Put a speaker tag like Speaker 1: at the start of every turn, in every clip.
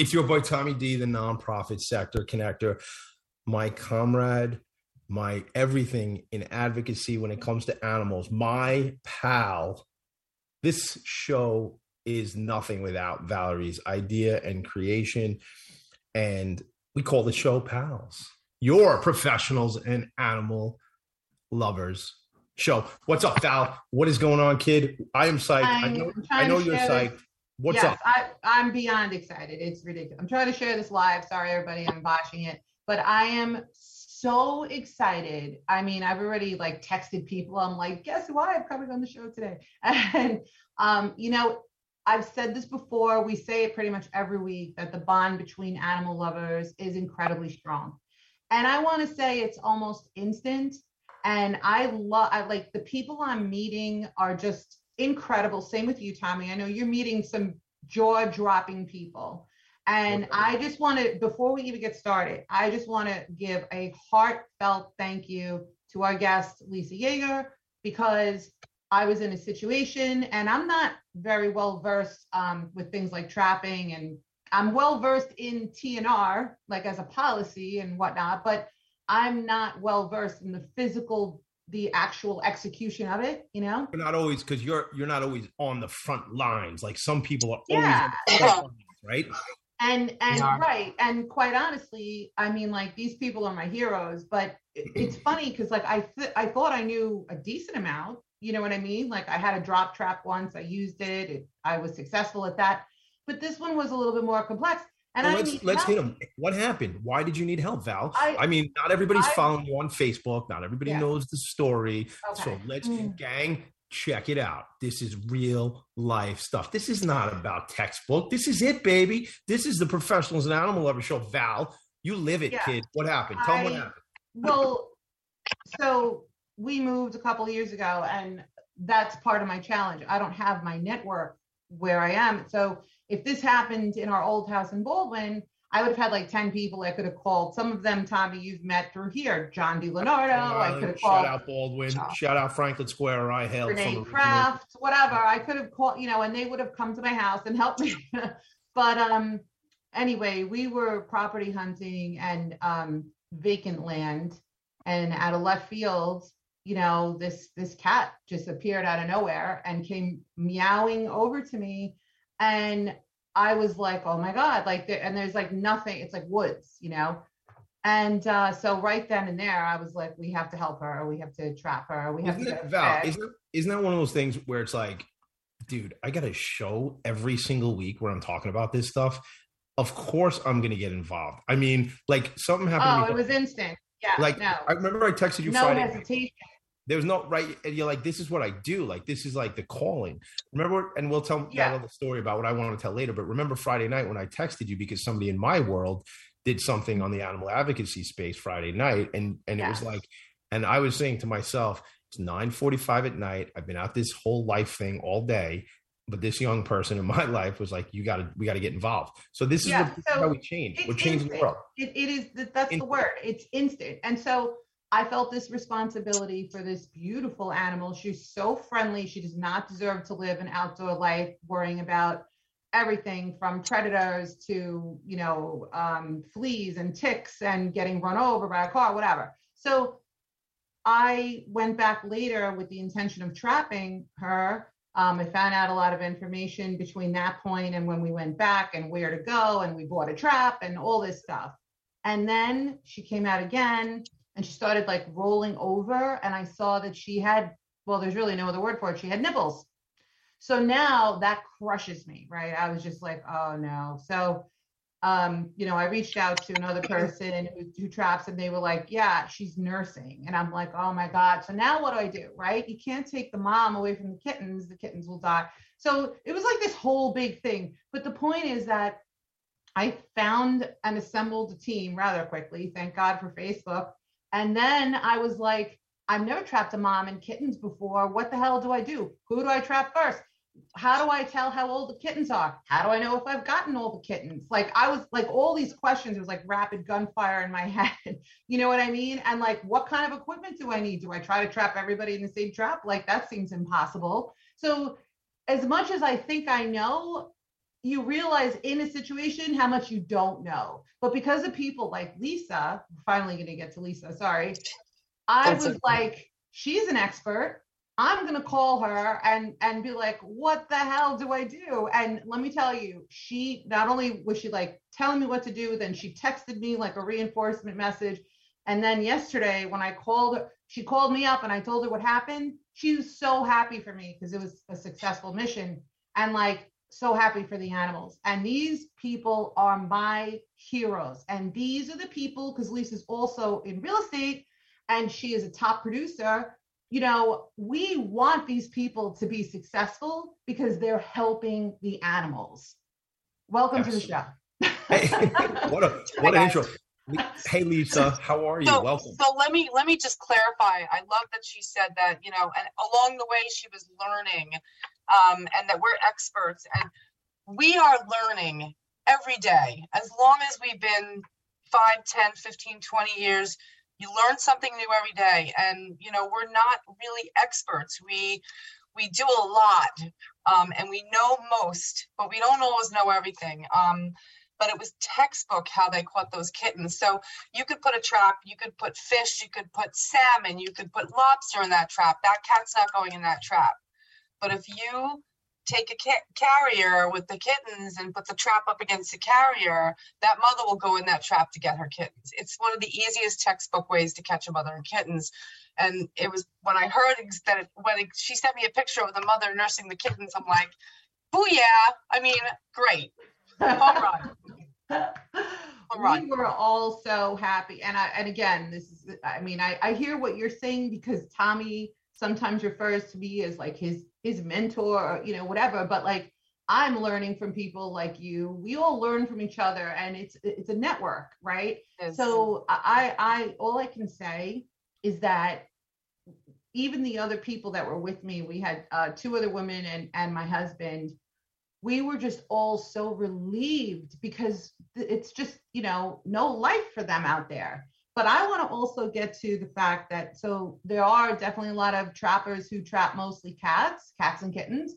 Speaker 1: we are back. It's your boy Tommy D, the nonprofit sector connector, my comrade, my everything in advocacy when it comes to animals, my pal. This show is nothing without Valerie's idea and creation. And we call the show Pals. Your professionals and animal lovers show. What's up, Val? What is going on, kid? I am psyched. I'm, I know, I know you're psyched. What's
Speaker 2: yes,
Speaker 1: up?
Speaker 2: I, I'm beyond excited. It's ridiculous. I'm trying to share this live. Sorry, everybody, I'm botching it. But I am so excited. I mean, I've already like texted people. I'm like, guess who I have coming on the show today? And um, you know, I've said this before. We say it pretty much every week that the bond between animal lovers is incredibly strong. And I want to say it's almost instant. And I love I like the people I'm meeting are just incredible. Same with you, Tommy. I know you're meeting some jaw-dropping people. And I just want to, before we even get started, I just want to give a heartfelt thank you to our guest, Lisa Jaeger, because I was in a situation and I'm not very well versed um, with things like trapping and I'm well versed in TNR, like as a policy and whatnot, but I'm not well versed in the physical the actual execution of it you know?
Speaker 1: You're not always because you're you're not always on the front lines. Like some people are
Speaker 2: yeah.
Speaker 1: always lines, right?
Speaker 2: And and right and quite honestly i mean like these people are my heroes but it's funny because like i th- i thought i knew a decent amount you know what i mean? Like i had a drop trap once i used it, it i was successful at that. But this one was a little bit more complex and
Speaker 1: well,
Speaker 2: I
Speaker 1: let's let's hit them. What happened? Why did you need help, Val?
Speaker 2: I,
Speaker 1: I mean, not everybody's
Speaker 2: I,
Speaker 1: following you on Facebook. Not everybody
Speaker 2: Yeah.
Speaker 1: knows the story.
Speaker 2: Okay.
Speaker 1: So let's
Speaker 2: Mm.
Speaker 1: gang check it out. This is real life stuff. This is not about textbook. This is it, baby. This is the professionals and animal lover show. Val, you live it,
Speaker 2: Yeah.
Speaker 1: kid. What happened? Tell me what happened.
Speaker 2: well so we moved a couple of years ago and that's part of my challenge i don't have my network where i am so if this happened in our old house in baldwin i would have had like 10 people i could have called some of them tommy you've met through here john Di Leonardo. i could have
Speaker 1: Shout
Speaker 2: called
Speaker 1: out Baldwin.
Speaker 2: Shout-
Speaker 1: Shout out Franklin Square. where I hail
Speaker 2: Renee. Kraft, whatever. I could have called, you know, and they would have come to my house and helped me. but um, anyway, we were property hunting and um, vacant land, and out of left field, you know, this this cat just appeared out of nowhere and came meowing over to me, and I was like, oh my god, like, there, and there's like nothing. It's like woods, you know. And uh, so right then and there, I was like, we have to help her. We have to trap her. We have
Speaker 1: Isn't
Speaker 2: to
Speaker 1: that, Val, isn't, isn't that one of those things where it's like, dude, I got a show every single week where I'm talking about this stuff. Of course, I'm going to get involved. I mean, like something happened.
Speaker 2: Oh, it was instant. Yeah.
Speaker 1: like
Speaker 2: no.
Speaker 1: I remember I texted you
Speaker 2: no
Speaker 1: Friday.
Speaker 2: hesitation.
Speaker 1: There's no right, and you're like, this is what I do. Like this is like the calling. Remember, and we'll tell
Speaker 2: Yeah.
Speaker 1: that other story about what I want to tell later. But remember Friday night when I texted you because somebody in my world did something on the animal advocacy space Friday night, and and it was like, and I was saying to myself, it's 9:45 at night. I've been out this whole life thing all day. But this young person in my life was like, "You got to, we got to get involved." So this is,
Speaker 2: Yeah,
Speaker 1: what, this is
Speaker 2: so
Speaker 1: how we change. We're changing the world.
Speaker 2: It, it is that that's the word. It's instant. And so I felt this responsibility for this beautiful animal. She's so friendly. She does not deserve to live an outdoor life worrying about everything from predators to you know um, fleas and ticks and getting run over by a car, whatever. So I went back later with the intention of trapping her. Um, I found out a lot of information between that point and when we went back and where to go, and we bought a trap and all this stuff. And then she came out again and she started like rolling over, and I saw that she had, well, there's really no other word for it, she had nipples. So now that crushes me, right? I was just like, oh no. So um, you know, I reached out to another person who, who traps and they were like, yeah, she's nursing. And I'm like, oh my God. So now what do I do? Right. You can't take the mom away from the kittens. The kittens will die. So it was like this whole big thing. But the point is that I found and assembled a team rather quickly. Thank God for Facebook. And then I was like, I've never trapped a mom and kittens before. What the hell do I do? Who do I trap first? how do I tell how old the kittens are? How do I know if I've gotten all the kittens? Like I was like all these questions it was like rapid gunfire in my head. You know what I mean? And like what kind of equipment do I need? Do I try to trap everybody in the same trap? Like that seems impossible. So as much as I think I know, you realize in a situation how much you don't know. But because of people like Lisa, finally going to get to Lisa, sorry. I That's was okay. like, she's an expert. I'm going to call her and and be like, "What the hell do I do?" And let me tell you, she not only was she like telling me what to do, then she texted me like a reinforcement message. And then yesterday when I called her, she called me up and I told her what happened. She was so happy for me because it was a successful mission. And like so happy for the animals. And these people are my heroes. And these are the people, because Lisa's also in real estate and she is a top producer. You know, we want these people to be successful because they're helping the animals. Welcome yes. to the show.
Speaker 1: hey, what a what an intro. Hey Lisa, how are you?
Speaker 3: So,
Speaker 1: Welcome.
Speaker 3: So let me let me just clarify. I love that she said that, you know, and along the way she was learning um, and that we're experts. And we are learning every day. As long as we've been 5, 10, 15, 20 years, you learn something new every day. And, you know, we're not really experts. We, we do a lot um, and we know most, but we don't always know everything. Um, but it was textbook how they caught those kittens. So you could put a trap, you could put fish, you could put salmon, you could put lobster in that trap. That cat's not going in that trap. But if you take a carrier with the kittens and put the trap up against the carrier, that mother will go in that trap to get her kittens. It's one of the easiest textbook ways to catch a mother and kittens. And it was when I heard that it, when it, she sent me a picture of the mother nursing the kittens, I'm like, oh yeah, I mean, great. All right.
Speaker 2: We were all so happy. And I and again, this is I mean, I, I hear what you're saying because Tommy sometimes refers to me as like his his mentor or you know whatever but like i'm learning from people like you. We all learn from each other and it's it's a network right? Yes. so i i all i can say is that even the other people that were with me we had uh, two other women and and my husband we were just all so relieved because it's just you know no life for them out there but I want to also get to the fact that so there are definitely a lot of trappers who trap mostly cats, cats and kittens.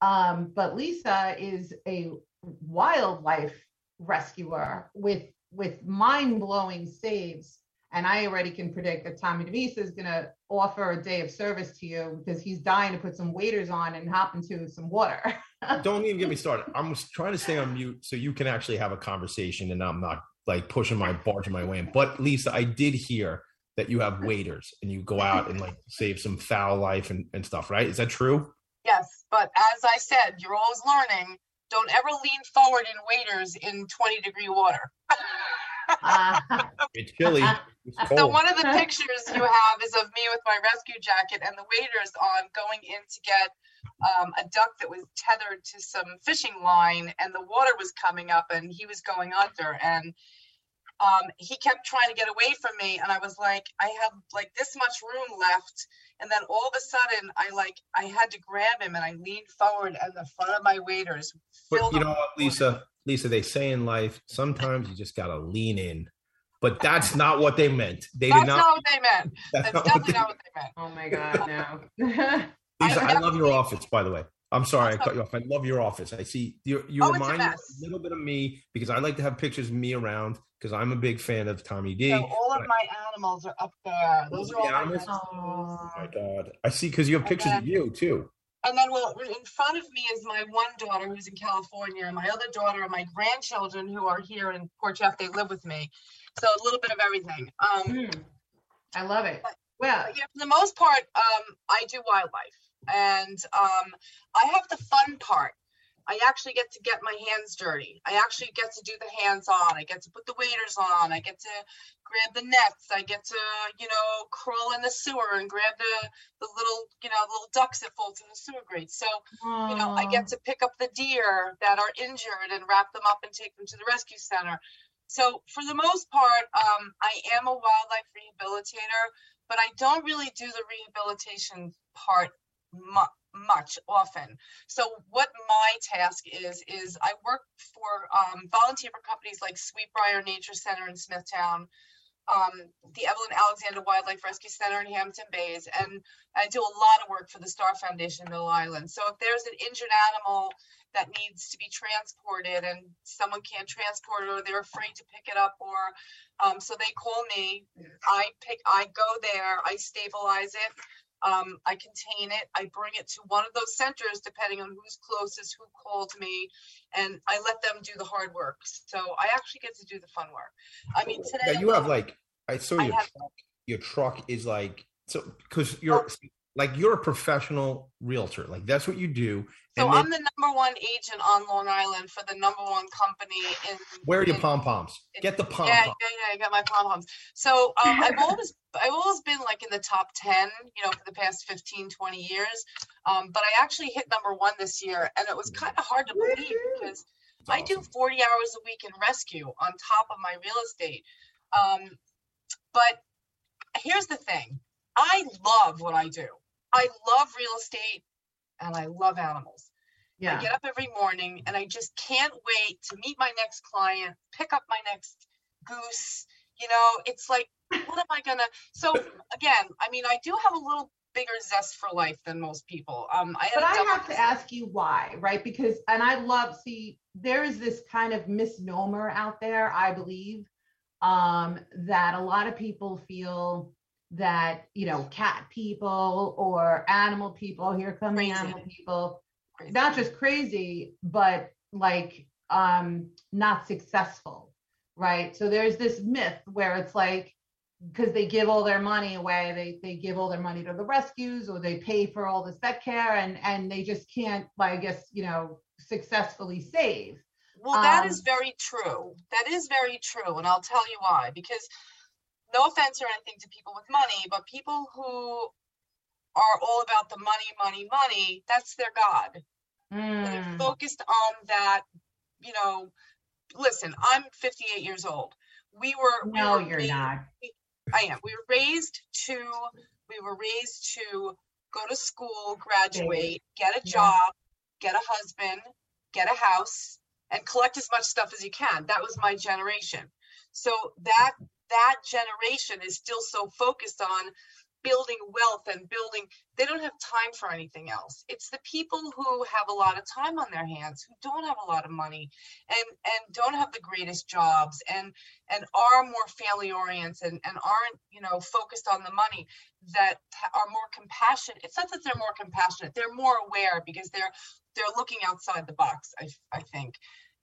Speaker 2: Um, but Lisa is a wildlife rescuer with with mind-blowing saves. And I already can predict that Tommy DeVisa is going to offer a day of service to you because he's dying to put some waders on and hop into some water.
Speaker 1: Don't even get me started. I'm trying to stay on mute so you can actually have a conversation and I'm not like pushing my barging my way in. But Lisa, I did hear that you have waders and you go out and like save some fowl life and, and stuff, right? Is that true?
Speaker 3: Yes, but as I said, you're always learning. Don't ever lean forward in waders in 20 degree water.
Speaker 1: uh, it's chilly. It's
Speaker 3: so one of the pictures you have is of me with my rescue jacket and the waders on going in to get um, a duck that was tethered to some fishing line and the water was coming up and he was going under and um, he kept trying to get away from me and i was like i have like this much room left. And then all of a sudden i like i had to grab him and i leaned forward and the front of my waders
Speaker 1: but you know what lisa lisa they say in life sometimes you just gotta lean in but that's not what they meant they
Speaker 3: that's
Speaker 1: did not,
Speaker 3: not what they meant that's, that's not definitely not what they meant
Speaker 2: oh my god no
Speaker 1: Lisa, I, I love your office, by the way. I'm sorry I cut you off. I love your office. I see you. You oh, remind me a little bit of me because I like to have pictures of me around because I'm a big fan of Tommy
Speaker 3: D. So all of my animals are up there. Those are all animals. My
Speaker 1: oh my god! I see because you have pictures then, of you too.
Speaker 3: And then, well, in front of me is my one daughter who's in California, and my other daughter and my grandchildren who are here in Port Jeff. They live with me, so a little bit of everything. Um, mm,
Speaker 2: I love it. But, well,
Speaker 3: yeah, for the most part, um, I do wildlife and um, I have the fun part. I actually get to get my hands dirty. I actually get to do the hands on. I get to put the waders on. I get to grab the nets. I get to, you know, crawl in the sewer and grab the the little, you know, little ducks that fall to the sewer grate. So, Aww. you know, I get to pick up the deer that are injured and wrap them up and take them to the rescue center. So, for the most part, um, I am a wildlife rehabilitator, but I don't really do the rehabilitation part mu- much often. So what my task is is I work for um, volunteer for companies like Sweetbriar Nature Center in Smithtown, um, the Evelyn Alexander Wildlife Rescue Center in Hampton Bays, and I do a lot of work for the Star Foundation Middle Island. So if there's an injured animal that needs to be transported and someone can't transport it or they're afraid to pick it up or um, so they call me i pick i go there i stabilize it um, i contain it i bring it to one of those centers depending on who's closest who called me and i let them do the hard work so i actually get to do the fun work i mean today
Speaker 1: Yeah, you have like I saw
Speaker 3: I
Speaker 1: your
Speaker 3: have-
Speaker 1: truck. Your truck is like so because you're like you're a professional realtor. Like that's what you do.
Speaker 3: so
Speaker 1: and
Speaker 3: i'm the number one agent on long island for the number one company in
Speaker 1: Where are your pom poms? Get the pom
Speaker 3: Yeah, yeah, yeah. I got my pom poms. So um, I've always, I've always been like in the top ten, you know, for the past 15, 20 years. Um, but I actually hit number one this year, and it was kind of hard to believe because I do 40 hours a week in rescue on top of my real estate. Um, but here's the thing: I love what I do. I love real estate, and I love animals.
Speaker 2: Yeah.
Speaker 3: I get up every morning and I just can't wait to meet my next client, pick up my next goose. You know, it's like, what am I gonna? So again, I mean, I do have a little bigger zest for life than most people. Um, I
Speaker 2: But I have to ask you why, right? Because, and I love, see, there is this kind of misnomer out there, I believe, um, that a lot of people feel that, you know, cat people or animal people, here come the
Speaker 3: Crazy.
Speaker 2: animal people,
Speaker 3: crazy.
Speaker 2: not just crazy, but like um not successful, right? So there's this myth where it's like because they give all their money away, they they give all their money to the rescues or they pay for all this vet care and and they just can't, I guess, you know, successfully save.
Speaker 3: Well, that is
Speaker 2: Um,
Speaker 3: very true. That is very true. And I'll tell you why. Because no offense or anything to people with money, but people who are all about the money, money, money, that's their God. They're
Speaker 2: Mm,
Speaker 3: focused on that, you know, listen, I'm 58 years old. We were. we
Speaker 2: no,
Speaker 3: were
Speaker 2: you're
Speaker 3: raised-
Speaker 2: not.
Speaker 3: I am. We were raised to, we were raised to go to school, graduate, get a
Speaker 2: Yeah.
Speaker 3: job, get a husband, get a house, and collect as much stuff as you can. That was my generation. So that that generation is still so focused on building wealth and building they don't have time for anything else. It's the people who have a lot of time on their hands who don't have a lot of money and and don't have the greatest jobs and and are more family oriented and, and aren't you know focused on the money that are more compassionate. It's not that they're more compassionate they're more aware because they're they're looking outside the box i, I think.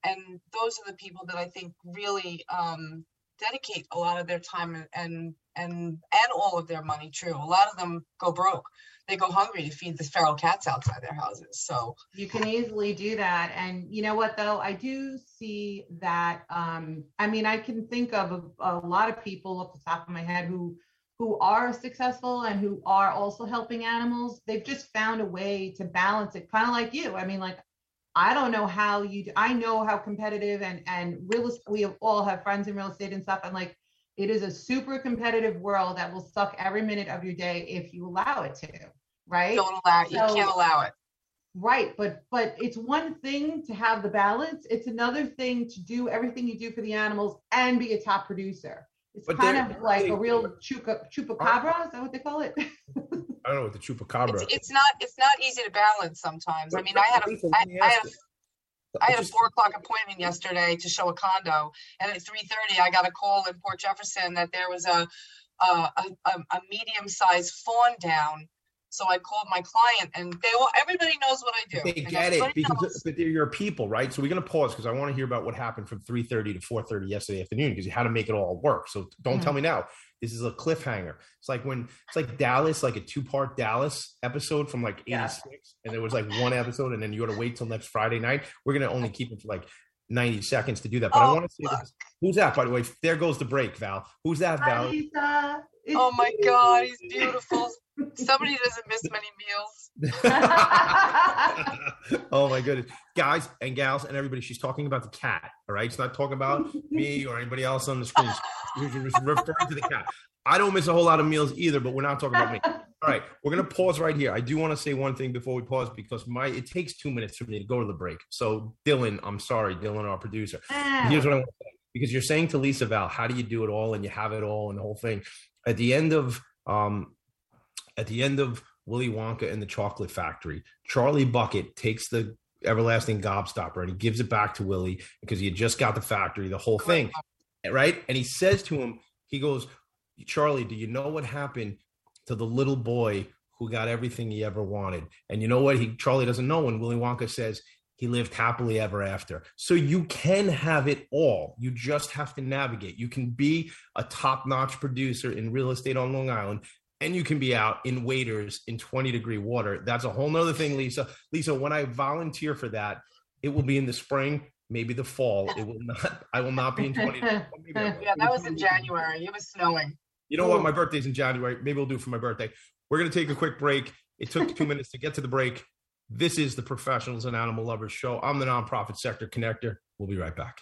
Speaker 3: And those are the people that i think really um dedicate a lot of their time and and and all of their money true a lot of them go broke they go hungry to feed the feral cats outside their houses so
Speaker 2: You can easily do that. And you know what, though? I do see that. Um, I mean, I can think of a, a lot of people off the top of my head who who are successful and who are also helping animals. They've just found a way to balance it, kind of like you. I mean, like I don't know how you. do- I know how competitive and and real. est- We have all have friends in real estate and stuff. And like, it is a super competitive world that will suck every minute of your day if you allow it to. Right.
Speaker 3: don't allow you
Speaker 2: So-
Speaker 3: can't allow it
Speaker 2: Right, but but it's one thing to have the balance. It's another thing to do everything you do for the animals and be a top producer. It's
Speaker 1: But
Speaker 2: kind of like
Speaker 1: they-
Speaker 2: a real chupa chupacabra. Is that what they call it?
Speaker 1: I don't know what the chupacabra.
Speaker 3: it's, it's not it's not easy to balance sometimes i mean i had a
Speaker 1: Lisa,
Speaker 3: I,
Speaker 1: let me
Speaker 3: I
Speaker 1: ask
Speaker 3: had a had a four o'clock appointment yesterday to show a condo, and at three thirty, I got a call in Port Jefferson that there was a a, a, a- a medium-sized fawn down. So I called my client, and they all everybody knows what I do.
Speaker 1: They get it because
Speaker 3: knows.
Speaker 1: but they're your people, right? So we're gonna pause because I want to hear about what happened from 3:30 to 4:30 yesterday afternoon because you had to make it all work. So don't
Speaker 3: Mm-hmm.
Speaker 1: tell me now. This is a cliffhanger. It's like when it's like Dallas, like a two-part Dallas episode from like 86,
Speaker 2: Yeah.
Speaker 1: and there was like one episode, and then you got to wait till next Friday night. We're gonna only keep it for like 90 seconds to do that. But I
Speaker 3: Oh,
Speaker 1: want to say this. Who's that, by the way? There goes the break, Val. Who's that,
Speaker 2: Hi,
Speaker 1: Val?
Speaker 2: Lisa.
Speaker 3: Oh my. God, he's beautiful. Somebody doesn't miss many meals.
Speaker 1: oh my goodness, guys and gals and everybody. She's talking about the cat. All right, she's not talking about me or anybody else on the screen. She's referring to the cat. I don't miss a whole lot of meals either, but we're not talking about me. All right, we're gonna pause right here. I do want to say one thing before we pause because my it takes two minutes for me to go to the break. So Dylan, I'm sorry, Dylan, our producer.
Speaker 2: Ah,
Speaker 1: Here's what I want to say. because you're saying to Lisa Val, how do you do it all and you have it all and the whole thing. At the end of um, at the end of Willy Wonka and the Chocolate Factory, Charlie Bucket takes the everlasting gobstopper and he gives it back to Willy because he had just got the factory, the whole thing, right? And he says to him, he goes, Charlie, do you know what happened to the little boy who got everything he ever wanted? And you know what? He Charlie doesn't know when Willy Wonka says he lived happily ever after. So you can have it all. You just have to navigate. You can be a top-notch producer in real estate on Long Island and you can be out in waders in 20 degree water. That's a whole nother thing, Lisa. Lisa, when I volunteer for that, it will be in the spring, maybe the fall. It will not, I will not be in 20.
Speaker 3: yeah, that was in January. It was snowing.
Speaker 1: You know what? My birthday's in January. Maybe we'll do it for my birthday. We're going to take a quick break. It took two minutes to get to the break. This is the Professionals and Animal Lovers Show. I'm the nonprofit sector connector. We'll be right back.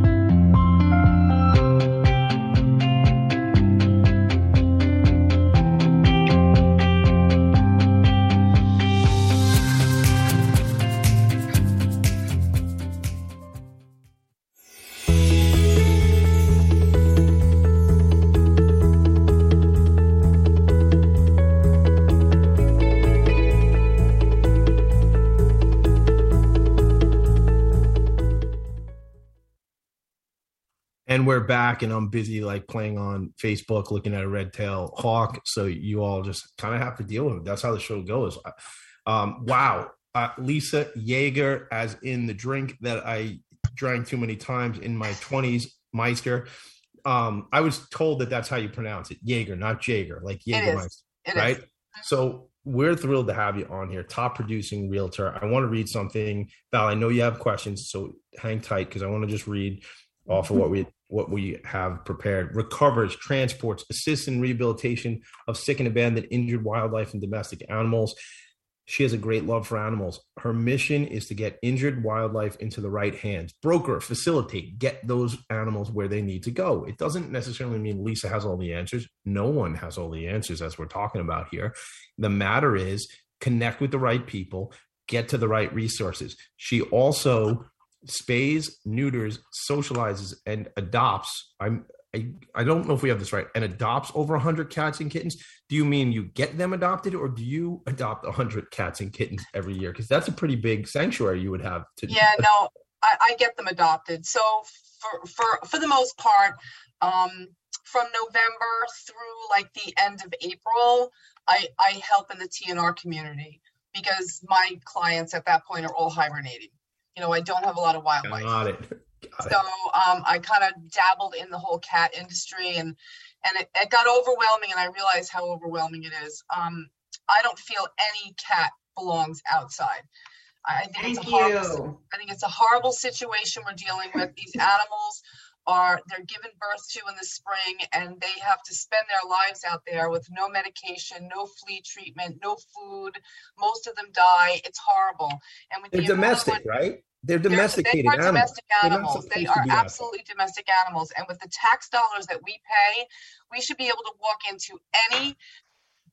Speaker 1: We're back and i'm busy like playing on facebook looking at a red tail hawk. So you all just kind of have to deal with it. That's how the show goes. Um, wow. Uh, lisa jaeger as in the drink that i drank too many times in my 20s meister. Um, i was told that that's how you pronounce it. Jaeger not jaeger like jaeger right is. so we're thrilled to have you on here top producing realtor. I want to read something. Val i know you have questions so hang tight because i want to just read off of what we what we have prepared recovers transports assists in rehabilitation of sick and abandoned injured wildlife and domestic animals. She has a great love for animals. Her mission is to get injured wildlife into the right hands. Broker facilitate get those animals where they need to go. It doesn't necessarily mean lisa has all the answers. No one has all the answers as we're talking about here. The matter is connect with the right people get to the right resources. She also spays, neuters, socializes, and adopts. I'm I, I don't know if we have this right. And adopts over 100 cats and kittens. Do you mean you get them adopted, or do you adopt 100 cats and kittens every year? Because that's a pretty big sanctuary you would have to.
Speaker 3: Yeah, no, I, I get them adopted. So for for for the most part, um, from November through like the end of April, I I help in the TNR community because my clients at that point are all hibernating you know, I don't have a lot of wildlife.
Speaker 1: Got it. Got
Speaker 3: so um, I kind of dabbled in the whole cat industry, and and it, it, got overwhelming, and I realized how overwhelming it is. Um, I don't feel any cat belongs outside. I think
Speaker 2: Thank
Speaker 3: it's a horrible,
Speaker 2: you.
Speaker 3: I think it's a horrible situation we're dealing with. These animals are they're given birth to in the spring and they have to spend their lives out there with no medication no flea treatment no food most of them die it's horrible and
Speaker 1: They're
Speaker 3: the
Speaker 1: domestic,
Speaker 3: money-
Speaker 1: right? They're
Speaker 3: they're-
Speaker 1: domesticated
Speaker 3: they are
Speaker 1: animals.
Speaker 3: domestic
Speaker 1: They're
Speaker 3: animals. They are absolutely domestic animals. And with the tax dollars that we pay, we should be able to walk into any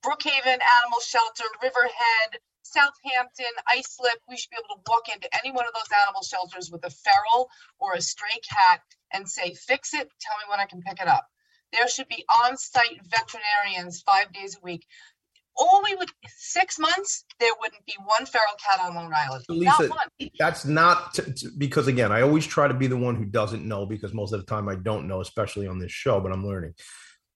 Speaker 3: Brookhaven Animal Shelter, Riverhead, Southampton, Islip. We should be able to walk into any one of those animal shelters with a feral or a stray cat and say, fix it, tell me when I can pick it up. There should be on-site veterinarians five days a week. All we would, six months, there wouldn't be one feral cat on Long Island.
Speaker 1: So,
Speaker 3: Not
Speaker 1: Lisa,
Speaker 3: one.
Speaker 1: That's not t- t- because again, I always try to be the one who doesn't know because most of the time I don't know, especially on this show. But I'm learning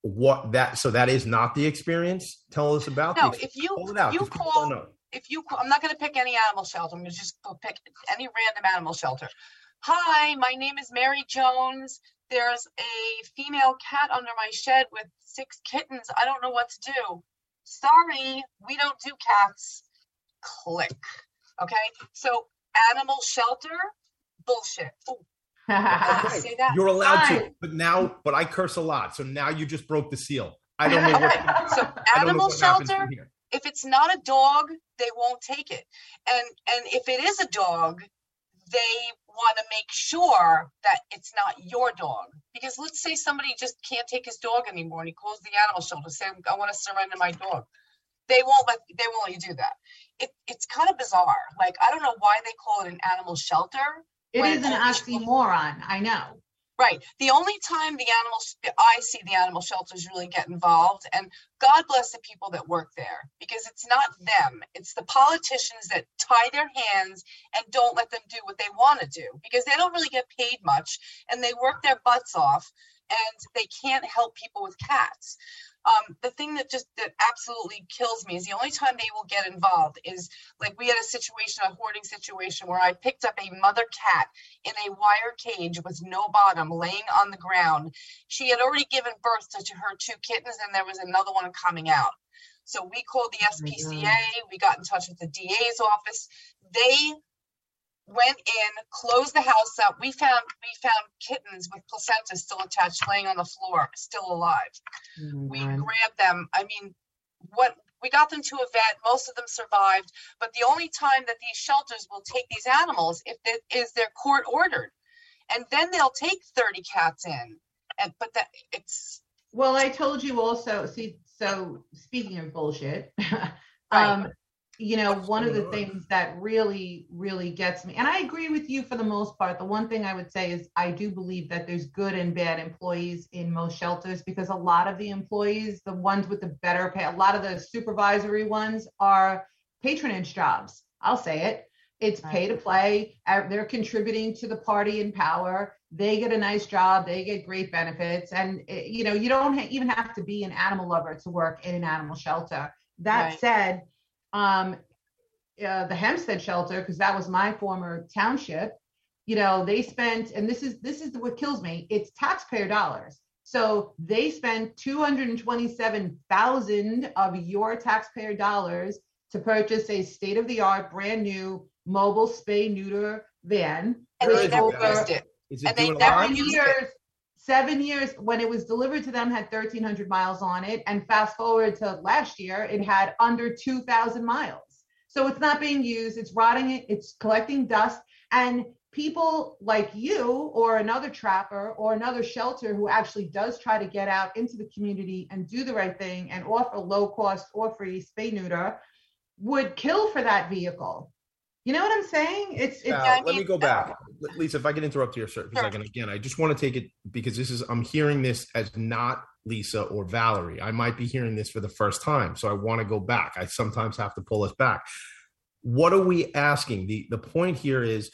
Speaker 1: what that. So that is not the experience. Tell us about.
Speaker 3: No, if you,
Speaker 1: Hold it out,
Speaker 3: you call. If you, I'm not gonna pick any animal shelter, I'm gonna just go pick any random animal shelter. Hi, my name is Mary Jones. There's a female cat under my shed with six kittens. I don't know what to do. Sorry, we don't do cats. Click. Okay, so animal shelter, bullshit. Oh, I
Speaker 1: Right.
Speaker 3: say that.
Speaker 1: You're allowed to, but now, but I curse a lot, so now you just broke the seal. I don't know. What,
Speaker 3: so
Speaker 1: I know
Speaker 3: animal
Speaker 1: what
Speaker 3: shelter,
Speaker 1: here.
Speaker 3: If it's not a dog, they won't take it. And and if it is a dog, they want to make sure that it's not your dog. Because let's say somebody just can't take his dog anymore and he calls the animal shelter, say, I want to surrender my dog. They won't let they won't let you do that. It, it's kind of bizarre. Like I don't know why they call it an animal shelter.
Speaker 2: It
Speaker 3: When
Speaker 2: is an
Speaker 3: only-
Speaker 2: oxymoron. I know.
Speaker 3: Right. The only time the animals, I see the animal shelters really get involved, and God bless the people that work there because it's not them, it's the politicians that tie their hands and don't let them do what they want to do because they don't really get paid much and they work their butts off and they can't help people with cats. Um, the thing that just that absolutely kills me is the only time they will get involved is like we had a situation, a hoarding situation where I picked up a mother cat in a wire cage with no bottom laying on the ground. She had already given birth to, to her two kittens and there was another one coming out. So we called the
Speaker 2: my
Speaker 3: SPCA, we got in touch with the DA's office. They went in, closed the house up. We found we found kittens with placenta still attached laying on the floor, still alive. We grabbed them. I mean, what we got them to a vet. Most of them survived, but the only time that these shelters will take these animals if it is they're court ordered, and then they'll take thirty cats in. And but that it's
Speaker 2: Well, I told you also, see, so speaking of bullshit,
Speaker 3: Right.
Speaker 2: um, you know, one of the things that really, really gets me, and I agree with you for the most part. The one thing I would say is I do believe that there's good and bad employees in most shelters because a lot of the employees, the ones with the better pay, a lot of the supervisory ones are patronage jobs. I'll say it. It's pay to play. They're contributing to the party in power. They get a nice job. They get great benefits. And, eh, you know, you don't ha- even have to be an animal lover to work in an animal shelter. That
Speaker 3: Right.
Speaker 2: said, um, uh, the Hempstead shelter, because that was my former township, you know, they spent, and this is this is what kills me. It's taxpayer dollars. So they spent two hundred and twenty-seven thousand of your taxpayer dollars to purchase a state-of-the-art, brand new mobile spay neuter van.
Speaker 3: and
Speaker 1: Where
Speaker 3: they
Speaker 1: is
Speaker 3: never
Speaker 1: it,
Speaker 3: used it.
Speaker 1: Is it
Speaker 3: and they
Speaker 1: doing a
Speaker 3: never
Speaker 1: lot?
Speaker 2: Seven
Speaker 3: used it.
Speaker 2: Seven years when it was delivered to them had 1,300 miles on it, and fast forward to last year, it had under 2,000 miles. So it's not being used. It's rotting. It. It's collecting dust, and people like you or another trapper or another shelter who actually does try to get out into the community and do the right thing and offer low cost or free spay neuter would kill for that vehicle. You know what I'm saying? It's it's
Speaker 1: Now, let me go back. Lisa, if I can interrupt you for a second again, I just want to take it because this is, I'm hearing this as not Lisa or Valerie. I might be hearing this for the first time. So I want to go back. I sometimes have to pull us back. What are we asking? The, the point here is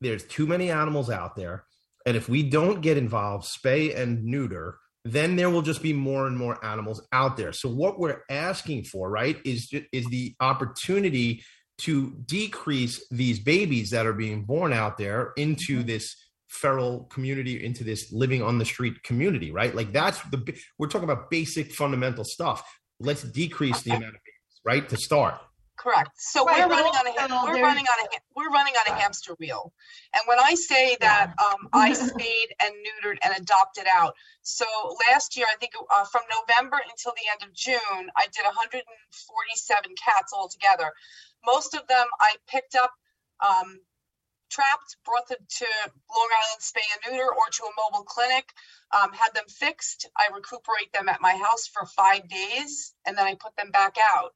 Speaker 1: there's too many animals out there. And if we don't get involved, spay and neuter, then there will just be more and more animals out there. So what we're asking for, right, is is the opportunity to decrease these babies that are being born out there into this feral community, into this living on the street community, right? Like that's the we're talking about basic fundamental stuff. Let's decrease the amount of babies, right, to start.
Speaker 3: Correct. So
Speaker 2: Right,
Speaker 3: we're running on a we're
Speaker 2: there's-
Speaker 3: running on a we're running on a hamster wheel. And when I say that um, I spayed and neutered and adopted out, so last year I think uh, from November until the end of June, I did 147 cats altogether. Most of them I picked up, um, trapped, brought them to Long Island Spay and Neuter or to a mobile clinic, um, had them fixed. I recuperate them at my house for five days, and then I put them back out.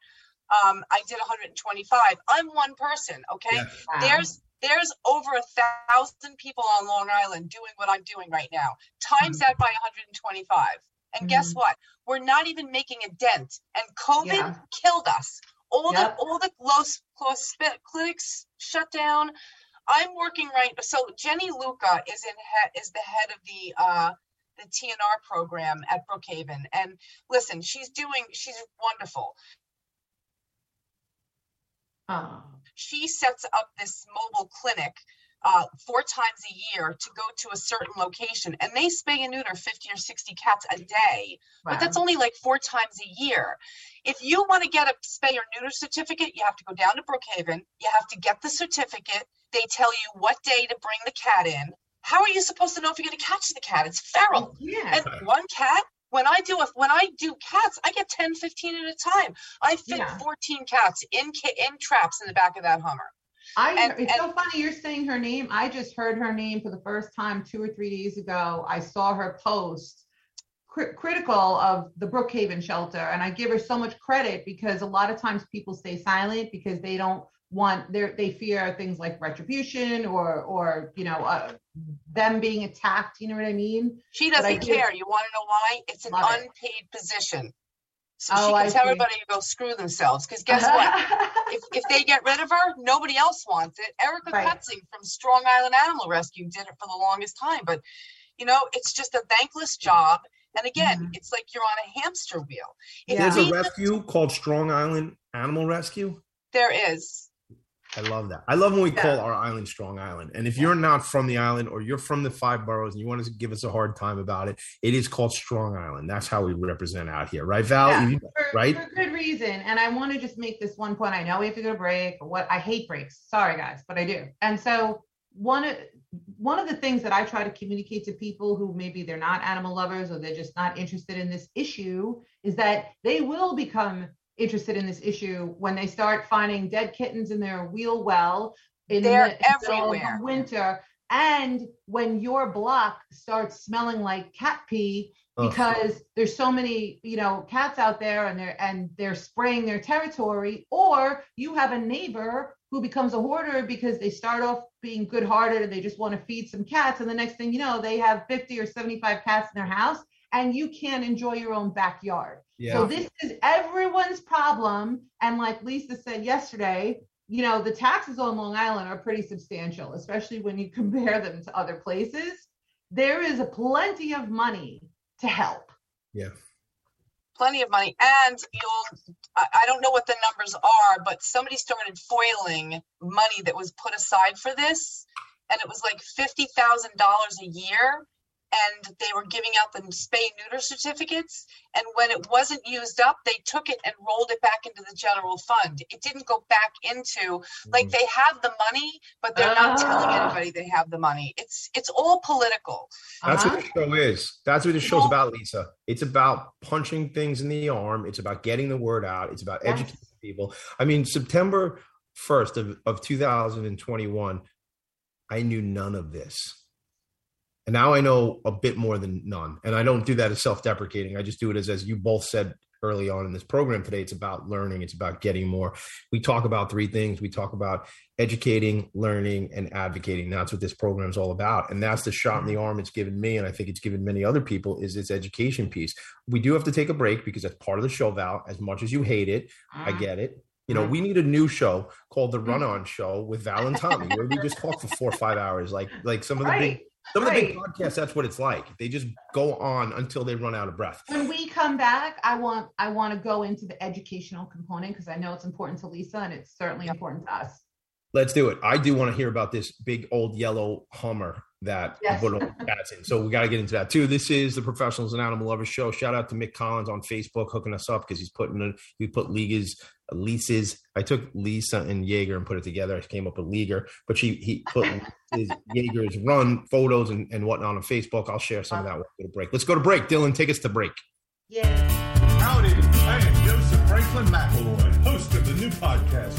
Speaker 3: Um, I did 125. I'm one person, okay?
Speaker 1: Yeah.
Speaker 2: Wow.
Speaker 3: There's there's over a thousand people on Long Island doing what I'm doing right now. Times that by 125. And guess
Speaker 2: Mhm.
Speaker 3: what? We're not even making a dent. And COVID
Speaker 2: Yeah.
Speaker 3: killed us. All
Speaker 2: Yep.
Speaker 3: the all the close close clinics shut down. I'm working right. So Jenny Luca is in is the head of the uh, the TNR program at Brookhaven. And listen, she's doing she's wonderful.
Speaker 2: Oh,
Speaker 3: she sets up this mobile clinic uh, four times a year to go to a certain location and they spay and neuter 50 or 60 cats a day but that's only like four times a year. If you want to get a spay or neuter certificate you have to go down to brookhaven you have to get the certificate they tell you what day to bring the cat in. How are you supposed to know if you're going to catch the cat? It's feral.
Speaker 2: Yeah.
Speaker 3: and one cat when i do a when i do cats i get 10 15 at a time. I fit
Speaker 2: Yeah.
Speaker 3: 14 cats in in traps in the back of that hummer
Speaker 2: I,
Speaker 3: and-
Speaker 2: it's
Speaker 3: and-
Speaker 2: so funny you're saying her name. I just heard her name for the first time two or three days ago. I saw her post cri- critical of the Brookhaven shelter, and I give her so much credit because a lot of times people stay silent because they don't want their they fear things like retribution or or you know uh, them being attacked. You know what I mean?
Speaker 3: She doesn't
Speaker 2: do-
Speaker 3: care. You want to know why? It's an
Speaker 2: Love it.
Speaker 3: unpaid position. So
Speaker 2: Oh,
Speaker 3: she
Speaker 2: I
Speaker 3: can tell
Speaker 2: see.
Speaker 3: everybody to go screw themselves. Because guess what? if, if they get rid of her, nobody else wants it. Erica
Speaker 2: Right.
Speaker 3: Cutzing from Strong Island Animal Rescue did it for the longest time. But, you know, it's just a thankless job. And again,
Speaker 2: Mhm.
Speaker 3: it's like you're on a hamster wheel. If
Speaker 2: Yeah.
Speaker 1: There's a rescue called Strong Island Animal Rescue.
Speaker 3: there is.
Speaker 1: I love that. I love when we
Speaker 3: Yeah.
Speaker 1: call our island Strong Island. And if you're not from the island or you're from the five boroughs and you want to give us a hard time about it, it is called Strong Island. That's how we represent out here, right, Val?
Speaker 2: Yeah.
Speaker 1: You-
Speaker 2: for,
Speaker 1: right?
Speaker 2: for good reason. And I want to just make this one point. I know we have to go to break. What I hate breaks. Sorry, guys, but I do. And so one of one of the things that I try to communicate to people who maybe they're not animal lovers or they're just not interested in this issue is that they will become interested in this issue when they start finding dead kittens in their wheel well in
Speaker 3: They're
Speaker 2: the, in the middle of winter and when your block starts smelling like cat pee
Speaker 1: Ugh.
Speaker 2: because there's so many you know cats out there and they're and they're spraying their territory or you have a neighbor who becomes a hoarder because they start off being good hearted and they just want to feed some cats and the next thing you know they have 50 or 75 cats in their house and you can't enjoy your own backyard
Speaker 1: yeah.
Speaker 2: so this is everyone's problem. And like Lisa said yesterday, you know, the taxes on Long Island are pretty substantial, especially when you compare them to other places. There is plenty of money to help.
Speaker 1: yeah.
Speaker 3: plenty of money and you'll I, I don't know what the numbers are but somebody started foiling money that was put aside for this and it was like $50000 a year and they were giving out the spay neuter certificates and when it wasn't used up they took it and rolled it back into the general fund it didn't go back into like they have the money but they're not telling
Speaker 2: Ah.
Speaker 3: anybody they have the money it's it's all political
Speaker 1: That's
Speaker 2: Uh-huh.
Speaker 1: what the show is. That's what the show's
Speaker 3: Well-
Speaker 1: about, Lisa. It's about punching things in the arm. It's about getting the word out. It's about
Speaker 2: Yes.
Speaker 1: educating people. I mean, September 1st of, of 2021, I knew none of this. And now I know a bit more than none. And I don't do that as self-deprecating. I just do it as as you both said early on in this program today. It's about learning. It's about getting more. We talk about three things. We talk about educating, learning, and advocating. That's what this program is all about. And that's the shot in the arm it's given me, and I think it's given many other people, is its education piece. We do have to take a break because that's part of the show, Val. As much as you hate it, I mm-hmm. get it. You know, mm-hmm. we need a new show called the mm-hmm. Run On Show with Val and Tommy, where we just talk for four or five hours, like like some of the big
Speaker 2: Right.
Speaker 1: some of the big podcasts. That's what it's like. They just go on until they run out of breath.
Speaker 2: When we come back, I want I want to go into the educational component because I know it's important to Lisa and it's certainly important to us.
Speaker 1: Let's do it. I do want to hear about this big old yellow Hummer that
Speaker 2: Yes.
Speaker 1: put all the cats in. So we got to get into that too. This is the Professionals and Animal Lovers show. Shout out to Mick Collins on Facebook hooking us up because he's putting in, he put Liga's leases. I took Lisa and Jaeger and put it together. I came up with Liger, but she he put his Jaeger's run photos and, and whatnot on Facebook. I'll share some of that. We'll go to break. Let's go to break. Dylan, take us to break.
Speaker 2: Yeah.
Speaker 4: Howdy, I am Joseph Franklin McElroy, host of the new podcast,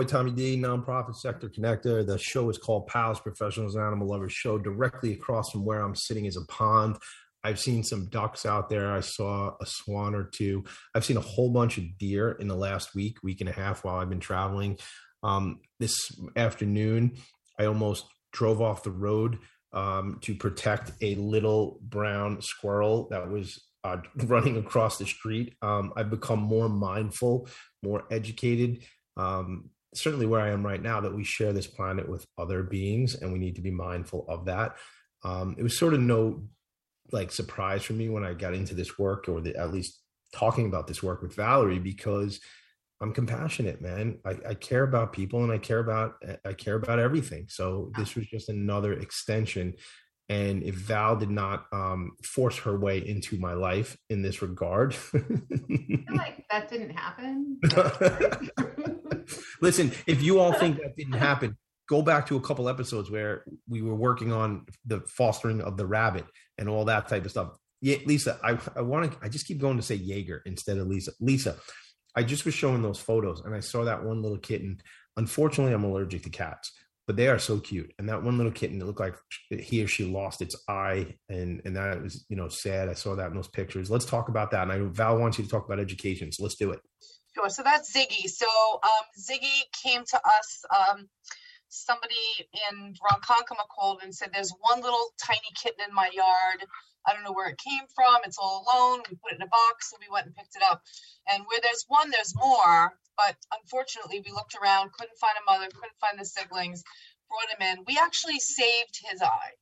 Speaker 1: Boy Tommy D, nonprofit sector connector. The show is called Pals Professionals and Animal Lovers Show. Directly across from where I'm sitting is a pond. I've seen some ducks out there. I saw a swan or two. I've seen a whole bunch of deer in the last week, week and a half while I've been traveling. Um, this afternoon, I almost drove off the road um, to protect a little brown squirrel that was uh, running across the street. Um, I've become more mindful, more educated um, certainly where I am right now, that we share this planet with other beings, and we need to be mindful of that. Um, it was sort of no like surprise for me when I got into this work, or the, at least talking about this work with Valerie, because I'm compassionate, man. I, I care about people, and I care about I care about everything. So this was just another extension. And if Val did not um, force her way into my life in this regard,
Speaker 2: I feel like that didn't happen.
Speaker 1: Listen, if you all think that didn't happen, go back to a couple episodes where we were working on the fostering of the rabbit and all that type of stuff. Yeah, Lisa, I, I want to, I just keep going to say Jaeger instead of Lisa. Lisa, I just was showing those photos and I saw that one little kitten. Unfortunately, I'm allergic to cats, but they are so cute. And that one little kitten, it looked like he or she lost its eye, and and that was you know sad. I saw that in those pictures. Let's talk about that. And I Val wants you to talk about education, so let's do it.
Speaker 3: Sure. So that's Ziggy. So um, Ziggy came to us. Um, somebody in Ronkonkoma called and said, "There's one little tiny kitten in my yard. I don't know where it came from. It's all alone. We put it in a box, and we went and picked it up. And where there's one, there's more. But unfortunately, we looked around, couldn't find a mother, couldn't find the siblings. Brought him in. We actually saved his eye.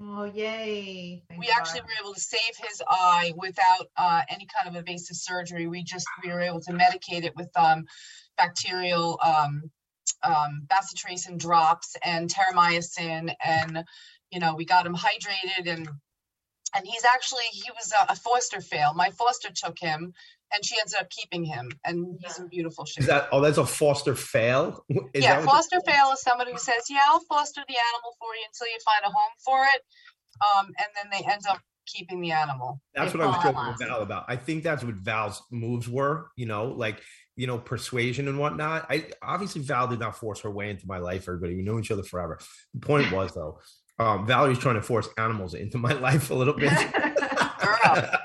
Speaker 2: Oh, yay. Thank
Speaker 3: we
Speaker 2: God.
Speaker 3: actually were able to save his eye without uh, any kind of invasive surgery. We just we were able to medicate it with um, bacterial um, um, bacitracin drops and terramycin, and you know we got him hydrated and and he's actually he was a, a foster fail. My foster took him, and she ended up keeping him, and he's in beautiful shape.
Speaker 1: Is that oh that's a foster fail? Is
Speaker 3: yeah, foster fail is somebody who says, "Yeah, I'll foster the animal for you until you find a home for it," um, and then they end up keeping the animal.
Speaker 1: That's
Speaker 2: They
Speaker 1: what I was
Speaker 2: fall
Speaker 1: joking with. Val about. I think that's what Val's moves were, you know, like, you know, persuasion and whatnot. I obviously Val did not force her way into my life, everybody. We knew each other forever. The point was though, um, Valerie's trying to force animals into my life a little bit.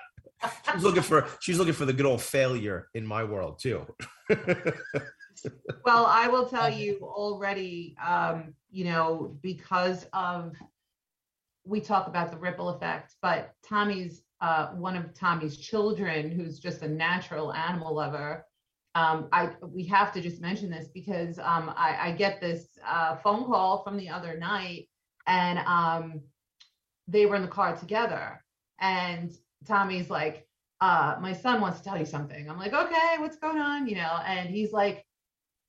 Speaker 1: She's looking for she's looking for the good old failure in my world too.
Speaker 2: Well, I will tell you already, um, you know, because of we talk about the ripple effect, but Tommy's uh, one of Tommy's children, who's just a natural animal lover. Um, I we have to just mention this because um, I, I get this uh, phone call from the other night, and um, they were in the car together, and Tommy's like, uh, "My son wants to tell you something." I'm like, "Okay, what's going on?" You know, and he's like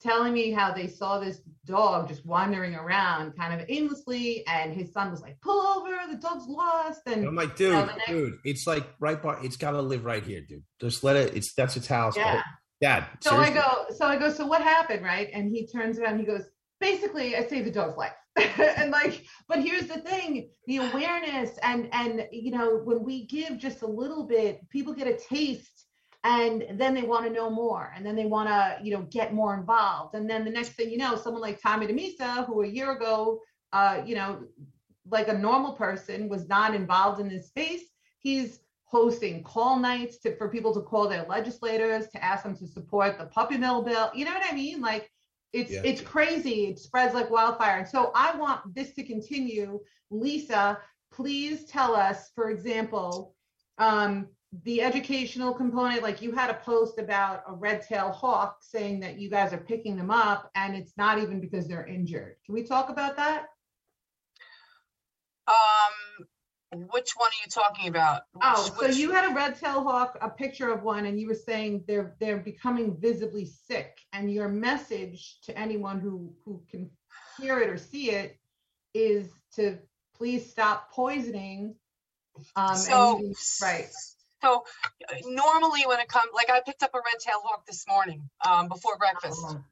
Speaker 2: telling me how they saw this dog just wandering around kind of aimlessly and his son was like pull over the dog's lost and
Speaker 1: I'm like, dude,
Speaker 2: know, next-
Speaker 1: dude, it's like right by it's gotta live right here, dude. Just let it, it's that's its house.
Speaker 2: yeah
Speaker 1: Dad.
Speaker 2: so
Speaker 1: seriously?
Speaker 2: i go so i go so what happened right and he turns around he goes basically i saved the dog's life and like but here's the thing the awareness and and you know when we give just a little bit people get a taste and then they want to know more and then they want to you know get more involved. And then the next thing you know someone like tommy demisa who a year ago uh you know like a normal person was not involved in this space he's hosting call nights to, for people to call their legislators to ask them to support the puppy mill bill. You know what i mean? Like it's
Speaker 1: Yeah.
Speaker 2: it's crazy. It spreads like wildfire. And so i want this to continue. Lisa please tell us for example um the educational component like you had a post about a red-tailed hawk saying that you guys are picking them up and it's not even because they're injured. Can we talk about that?
Speaker 3: Um, which one are you talking about?
Speaker 2: Oh, so
Speaker 3: which-
Speaker 2: you had a red tail hawk, a picture of one, and you were saying they're they're becoming visibly sick. And your message to anyone who who can hear it or see it is to please stop poisoning. Um,
Speaker 3: So,
Speaker 2: using- right.
Speaker 3: So normally when it comes, like I picked up a red-tailed hawk this morning, um, before breakfast
Speaker 2: Oh,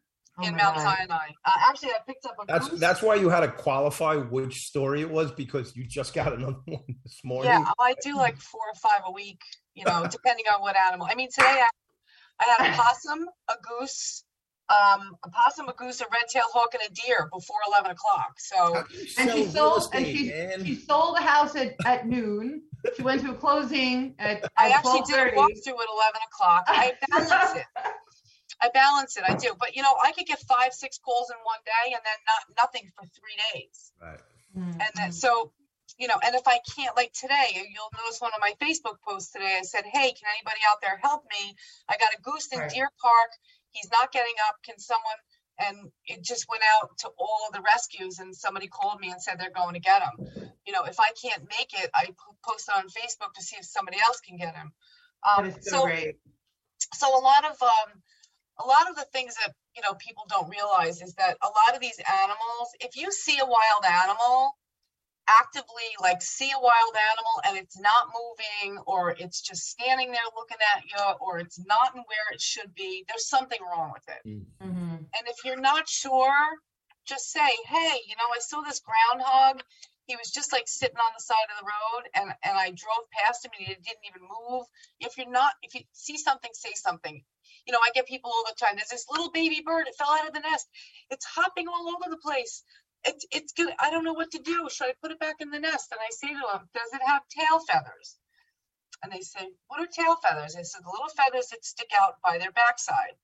Speaker 2: oh
Speaker 3: in Mount
Speaker 2: God.
Speaker 3: Sinai. Uh, actually, I picked up a
Speaker 1: That's
Speaker 3: goose.
Speaker 1: that's why you had to qualify which story it was because you just got another one this morning.
Speaker 3: Yeah, I do like four or five a week, you know, depending on what animal. I mean, today I, I had a possum, a goose, um, a possum, a goose, a red-tailed hawk, and a deer before eleven o'clock. So
Speaker 2: And she
Speaker 1: Sell real
Speaker 2: sold and she
Speaker 1: man.
Speaker 2: she sold a house at, at noon. She went to a closing at,
Speaker 3: I actually
Speaker 2: twelve
Speaker 3: did a
Speaker 2: thirty.
Speaker 3: walkthrough at eleven o'clock. I balance it. I balance it. I do, but you know, I could get five, six calls in one day, and then not nothing for three days.
Speaker 1: Right.
Speaker 3: And then so, you know, and if I can't, like today, you'll notice one of my Facebook posts today. I said, "Hey, can anybody out there help me? I got a goose in
Speaker 2: Right.
Speaker 3: Deer Park. He's not getting up. Can someone?" And it just went out to all of the rescues, and somebody called me and said they're going to get him. You know, if I can't make it, I post it on Facebook to see if somebody else can get him.
Speaker 2: That
Speaker 3: Um,
Speaker 2: is so great.
Speaker 3: so a lot of um a lot of the things that you know people don't realize is that a lot of these animals if you see a wild animal actively like see a wild animal and it's not moving or it's just standing there looking at you or it's not in where it should be there's something wrong with it.
Speaker 2: Mhm.
Speaker 3: and if you're not sure just say hey you know i saw this groundhog. He was just like sitting on the side of the road and and i drove past him and he didn't even move. If you're not if you see something say something you know i get people all the time there's this little baby bird it fell out of the nest it's hopping all over the place it's it's good i don't know what to do should i put it back in the nest and i say to them does it have tail feathers and they say what are tail feathers i said the little feathers that stick out by their backside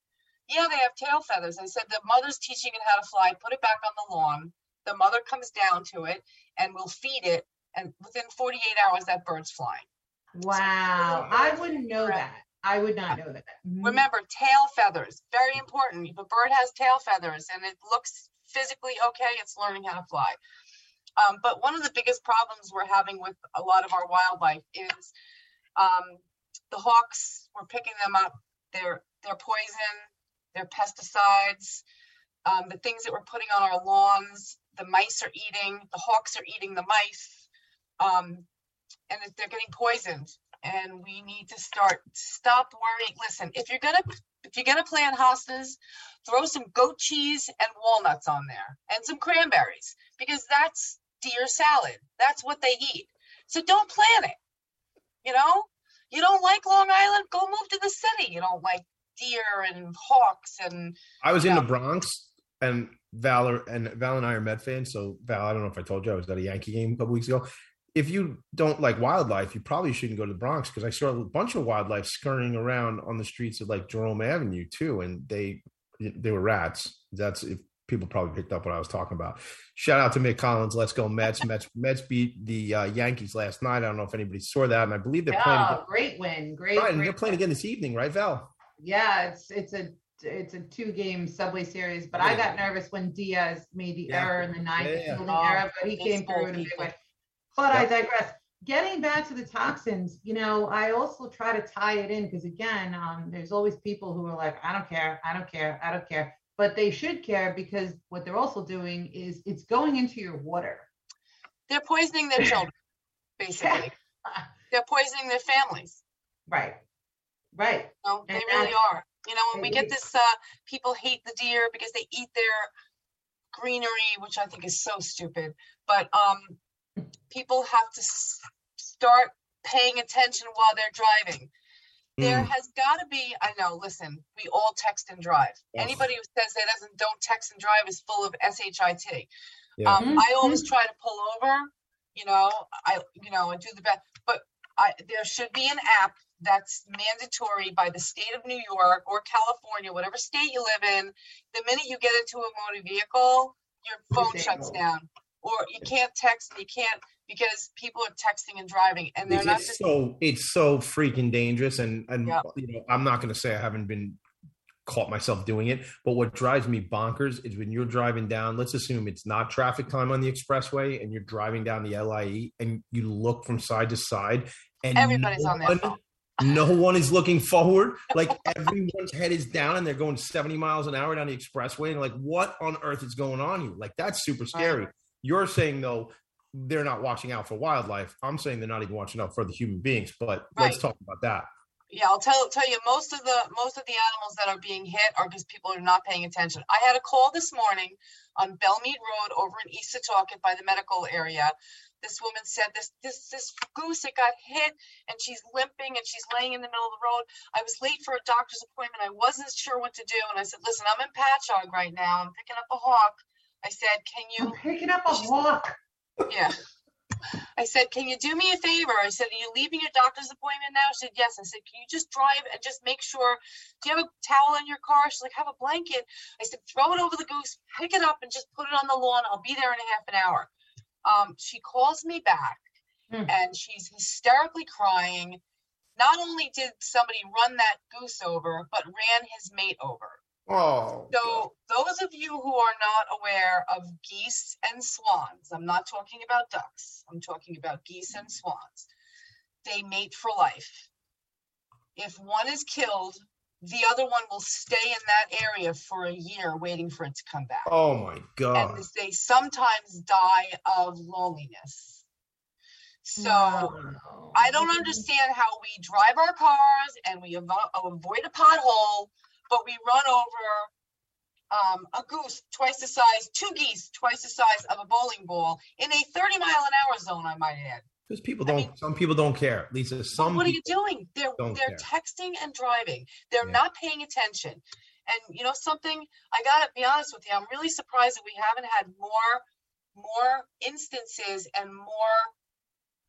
Speaker 3: yeah, they have tail feathers. I said the mother's teaching it how to fly. Put it back on the lawn. The mother comes down to it and will feed it. And within 48 hours, that bird's flying.
Speaker 2: Wow, I wouldn't know that. I would not know that. Mhm.
Speaker 3: Remember, tail feathers, very important. If a bird has tail feathers and it looks physically okay, it's learning how to fly. Um, but one of the biggest problems we're having with a lot of our wildlife is um, the hawks. We're picking them up. They're they're poison. They're pesticides. Um, the things that we're putting on our lawns. The mice are eating. The hawks are eating the mice. Um, and they're getting poisoned. And we need to start stop worrying. Listen, if you're gonna if you're gonna plant hostas, throw some goat cheese and walnuts on there and some cranberries because that's deer salad. That's what they eat. So don't plant it. You know, you don't like Long Island, go move to the city. You don't like deer and hawks and
Speaker 1: I was in
Speaker 3: Yeah.
Speaker 1: the Bronx and Val and Val and I are Met fans. So Val, I don't know if I told you I was at a Yankee game a couple weeks ago. If you don't like wildlife, you probably shouldn't go to the Bronx because I saw a bunch of wildlife scurrying around on the streets of like Jerome Avenue too, and they they were rats. That's if people probably picked up what I was talking about. Shout out to Mick Collins. Let's go Mets. Mets Mets beat the uh, Yankees last night. I don't know if anybody saw that, and I believe they're playing. Again,
Speaker 2: great win. Great.
Speaker 1: right, and
Speaker 2: great
Speaker 1: they're playing
Speaker 2: win.
Speaker 1: again this evening, right, Val?
Speaker 2: Yeah, it's it's a it's a two game subway series, but I got nervous when Diaz made the
Speaker 1: Yeah.
Speaker 2: error in the ninth
Speaker 1: Yeah, yeah.
Speaker 3: Oh,
Speaker 2: error, but he came
Speaker 3: baseball
Speaker 2: through in a big way. But I digress. Getting back to the toxins, you know, I also try to tie it in because again, um, there's always people who are like, I don't care, I don't care, I don't care. But they should care because what they're also doing is it's going into your water.
Speaker 3: they're poisoning their children, basically. They're poisoning their families.
Speaker 2: Right. Right.
Speaker 3: No, they
Speaker 2: And
Speaker 3: really are. You know, when we get this, uh, people hate the deer because they eat their greenery, which I think is so stupid. But um, people have to s- start paying attention while they're driving. There
Speaker 1: Mm.
Speaker 3: has got to be. I know. Listen, we all text and drive.
Speaker 1: Yes.
Speaker 3: Anybody who says they doesn't don't text and drive is full of shit.
Speaker 1: Yeah.
Speaker 3: Um, I always try to pull over. You know, I you know I do the best, but I there should be an app that's mandatory by the state of New York or California, whatever state you live in. The minute you get into a motor vehicle, your phone shuts down, or you can't text you can't because people are texting and driving, and they're
Speaker 1: it's,
Speaker 3: not
Speaker 1: it's
Speaker 3: just
Speaker 1: so it's so freaking dangerous and and
Speaker 3: Yeah.
Speaker 1: you know i'm not going to say i haven't been caught myself doing it but what drives me bonkers is when you're driving down let's assume it's not traffic time on the expressway and you're driving down the LIE and you look from side to side and
Speaker 3: Everybody's
Speaker 1: no
Speaker 3: on their
Speaker 1: one-
Speaker 3: phone.
Speaker 1: no one is looking forward like everyone's head is down and they're going 70 miles an hour down the expressway and like what on earth is going on here like that's super scary you're saying though they're not watching out for wildlife. I'm saying they're not even watching out for the human beings. But let's talk about that.
Speaker 3: Yeah, I'll tell tell you most of the most of the animals that are being hit are because people are not paying attention. I had a call this morning on Belle Mead Road over in East Setauket by the medical area. This woman said this this this goose it got hit and she's limping and she's laying in the middle of the road. I was late for a doctor's appointment. I wasn't sure what to do and I said, "Listen, I'm in Patchogue right now. I'm picking up a hawk." I said, "Can you
Speaker 2: I'm picking up a hawk.
Speaker 3: yeah. I said, Can you do me a favor? I said, Are you leaving your doctor's appointment now? She said, Yes. I said, Can you just drive and just make sure? Do you have a towel in your car? She's like, Have a blanket. I said, Throw it over the goose, pick it up, and just put it on the lawn. I'll be there in a half an hour. Um, she calls me back
Speaker 2: Hmm.
Speaker 3: and she's hysterically crying. Not only did somebody run that goose over, but ran his mate over.
Speaker 1: Oh,
Speaker 3: So those of you who are not aware of geese and swans, I'm not talking about ducks. I'm talking about geese and swans. They mate for life. If one is killed, the other one will stay in that area for a year waiting for it to come back.
Speaker 1: oh my god.
Speaker 3: And they sometimes die of loneliness. So
Speaker 2: Wow.
Speaker 3: I don't understand how we drive our cars and we avo- avoid a pothole, but we run over um, a goose twice the size, two geese twice the size of a bowling ball in a 30 mile an hour zone, I might add.
Speaker 1: Because people don't.
Speaker 3: mean-
Speaker 1: some people don't care. Lisa, some.
Speaker 3: what are you doing? They're they're
Speaker 1: care.
Speaker 3: texting and driving. They're
Speaker 1: Yeah.
Speaker 3: not paying attention. And you know something? I gotta be honest with you. I'm really surprised that we haven't had more more instances and more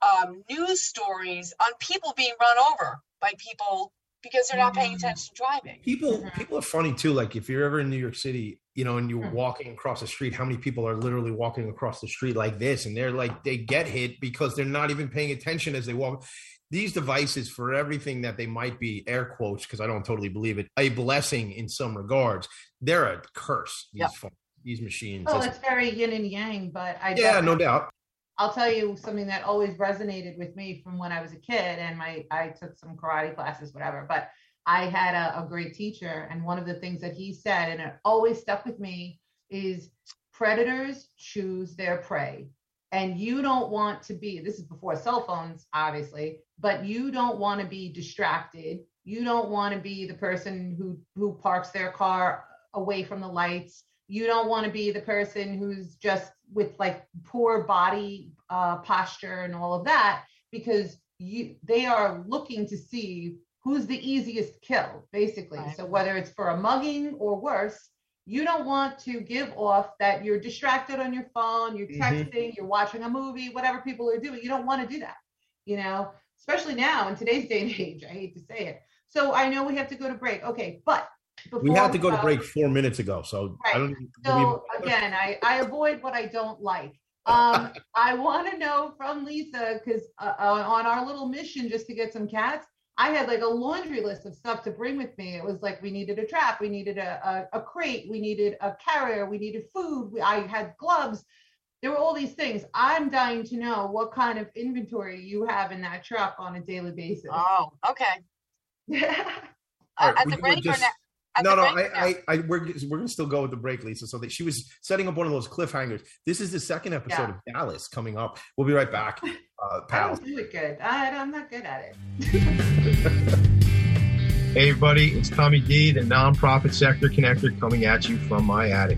Speaker 3: um, news stories on people being run over by people because they're not paying
Speaker 2: Mhm.
Speaker 3: attention driving.
Speaker 1: People,
Speaker 2: Mhm.
Speaker 1: people are funny too. Like if you're ever in New York City, you know, and you're
Speaker 2: Mhm.
Speaker 1: walking across the street, how many people are literally walking across the street like this, and they're like they get hit because they're not even paying attention as they walk. These devices, for everything that they might be, air quotes, because I don't totally believe it, a blessing in some regards. They're a curse. These
Speaker 3: Yep.
Speaker 1: phones, these machines.
Speaker 2: Well,
Speaker 1: It's-
Speaker 2: it's very yin and yang, but I
Speaker 1: yeah, no doubt.
Speaker 2: I'll tell you something that always resonated with me from when I was a kid and my I took some karate classes, whatever. But I had a, a great teacher, and one of the things that he said, and it always stuck with me, is predators choose their prey. And you don't want to be, this is before cell phones, obviously, but you don't want to be distracted. You don't want to be the person who who parks their car away from the lights. You don't want to be the person who's just with like poor body uh, posture and all of that because you they are looking to see who's the easiest kill, basically.
Speaker 3: Right.
Speaker 2: So whether it's for a mugging or worse, you don't want to give off that you're distracted on your phone, you're
Speaker 1: Mhm.
Speaker 2: texting, you're watching a movie, whatever people are doing. You don't want to do that, you know, especially now in today's day and age. I hate to say it. So I know we have to go to break. Okay, but
Speaker 1: We had to go to break four minutes ago, so I don't.
Speaker 2: so again, I, I avoid what I don't like. Um, I want to know from Lisa because uh, uh, on our little mission just to get some cats, I had like a laundry list of stuff to bring with me. It was like we needed a trap, we needed a, a, a crate, we needed a carrier, we needed food. We, I had gloves. There were all these things. I'm dying to know what kind of inventory you have in that truck on a daily basis.
Speaker 3: Oh, okay.
Speaker 1: All right,
Speaker 3: At
Speaker 1: we
Speaker 3: the
Speaker 1: were
Speaker 3: break or
Speaker 1: just-
Speaker 3: now?
Speaker 1: No, no? I, I, I, we're, we're gonna still go with the break, Lisa. So that she was setting up one of those cliffhangers. This is the second episode
Speaker 2: Yeah.
Speaker 1: of Dallas coming up. We'll be right back, uh,
Speaker 2: I
Speaker 1: pals.
Speaker 2: don't do it good. I, I'm not good at it.
Speaker 1: Hey, everybody, it's Tommy D, the nonprofit sector connector, coming at you from my attic.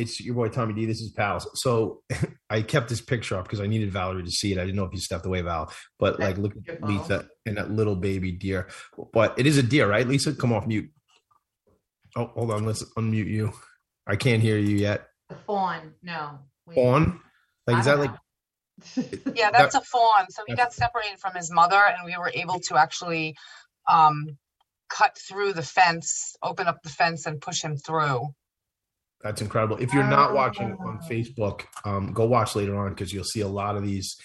Speaker 1: It's your boy Tommy D. This is Pals. So I kept this picture up because I needed Valerie to see it. I didn't know if you stepped away, Val. But like, look at Lisa and that little baby deer. But it is a deer, right, Lisa? Come off mute. Oh, hold on. Let's unmute you. I can't hear you yet.
Speaker 2: The fawn, no. Wait.
Speaker 1: Fawn? Like, is that
Speaker 2: don't
Speaker 1: like?
Speaker 3: Yeah, that's a fawn. So he got separated from his mother, and we were able to actually um, cut through the fence, open up the fence, and push him through.
Speaker 1: That's incredible. If you're not watching
Speaker 2: Oh.
Speaker 1: on Facebook, um, go watch later on because you'll see a lot of these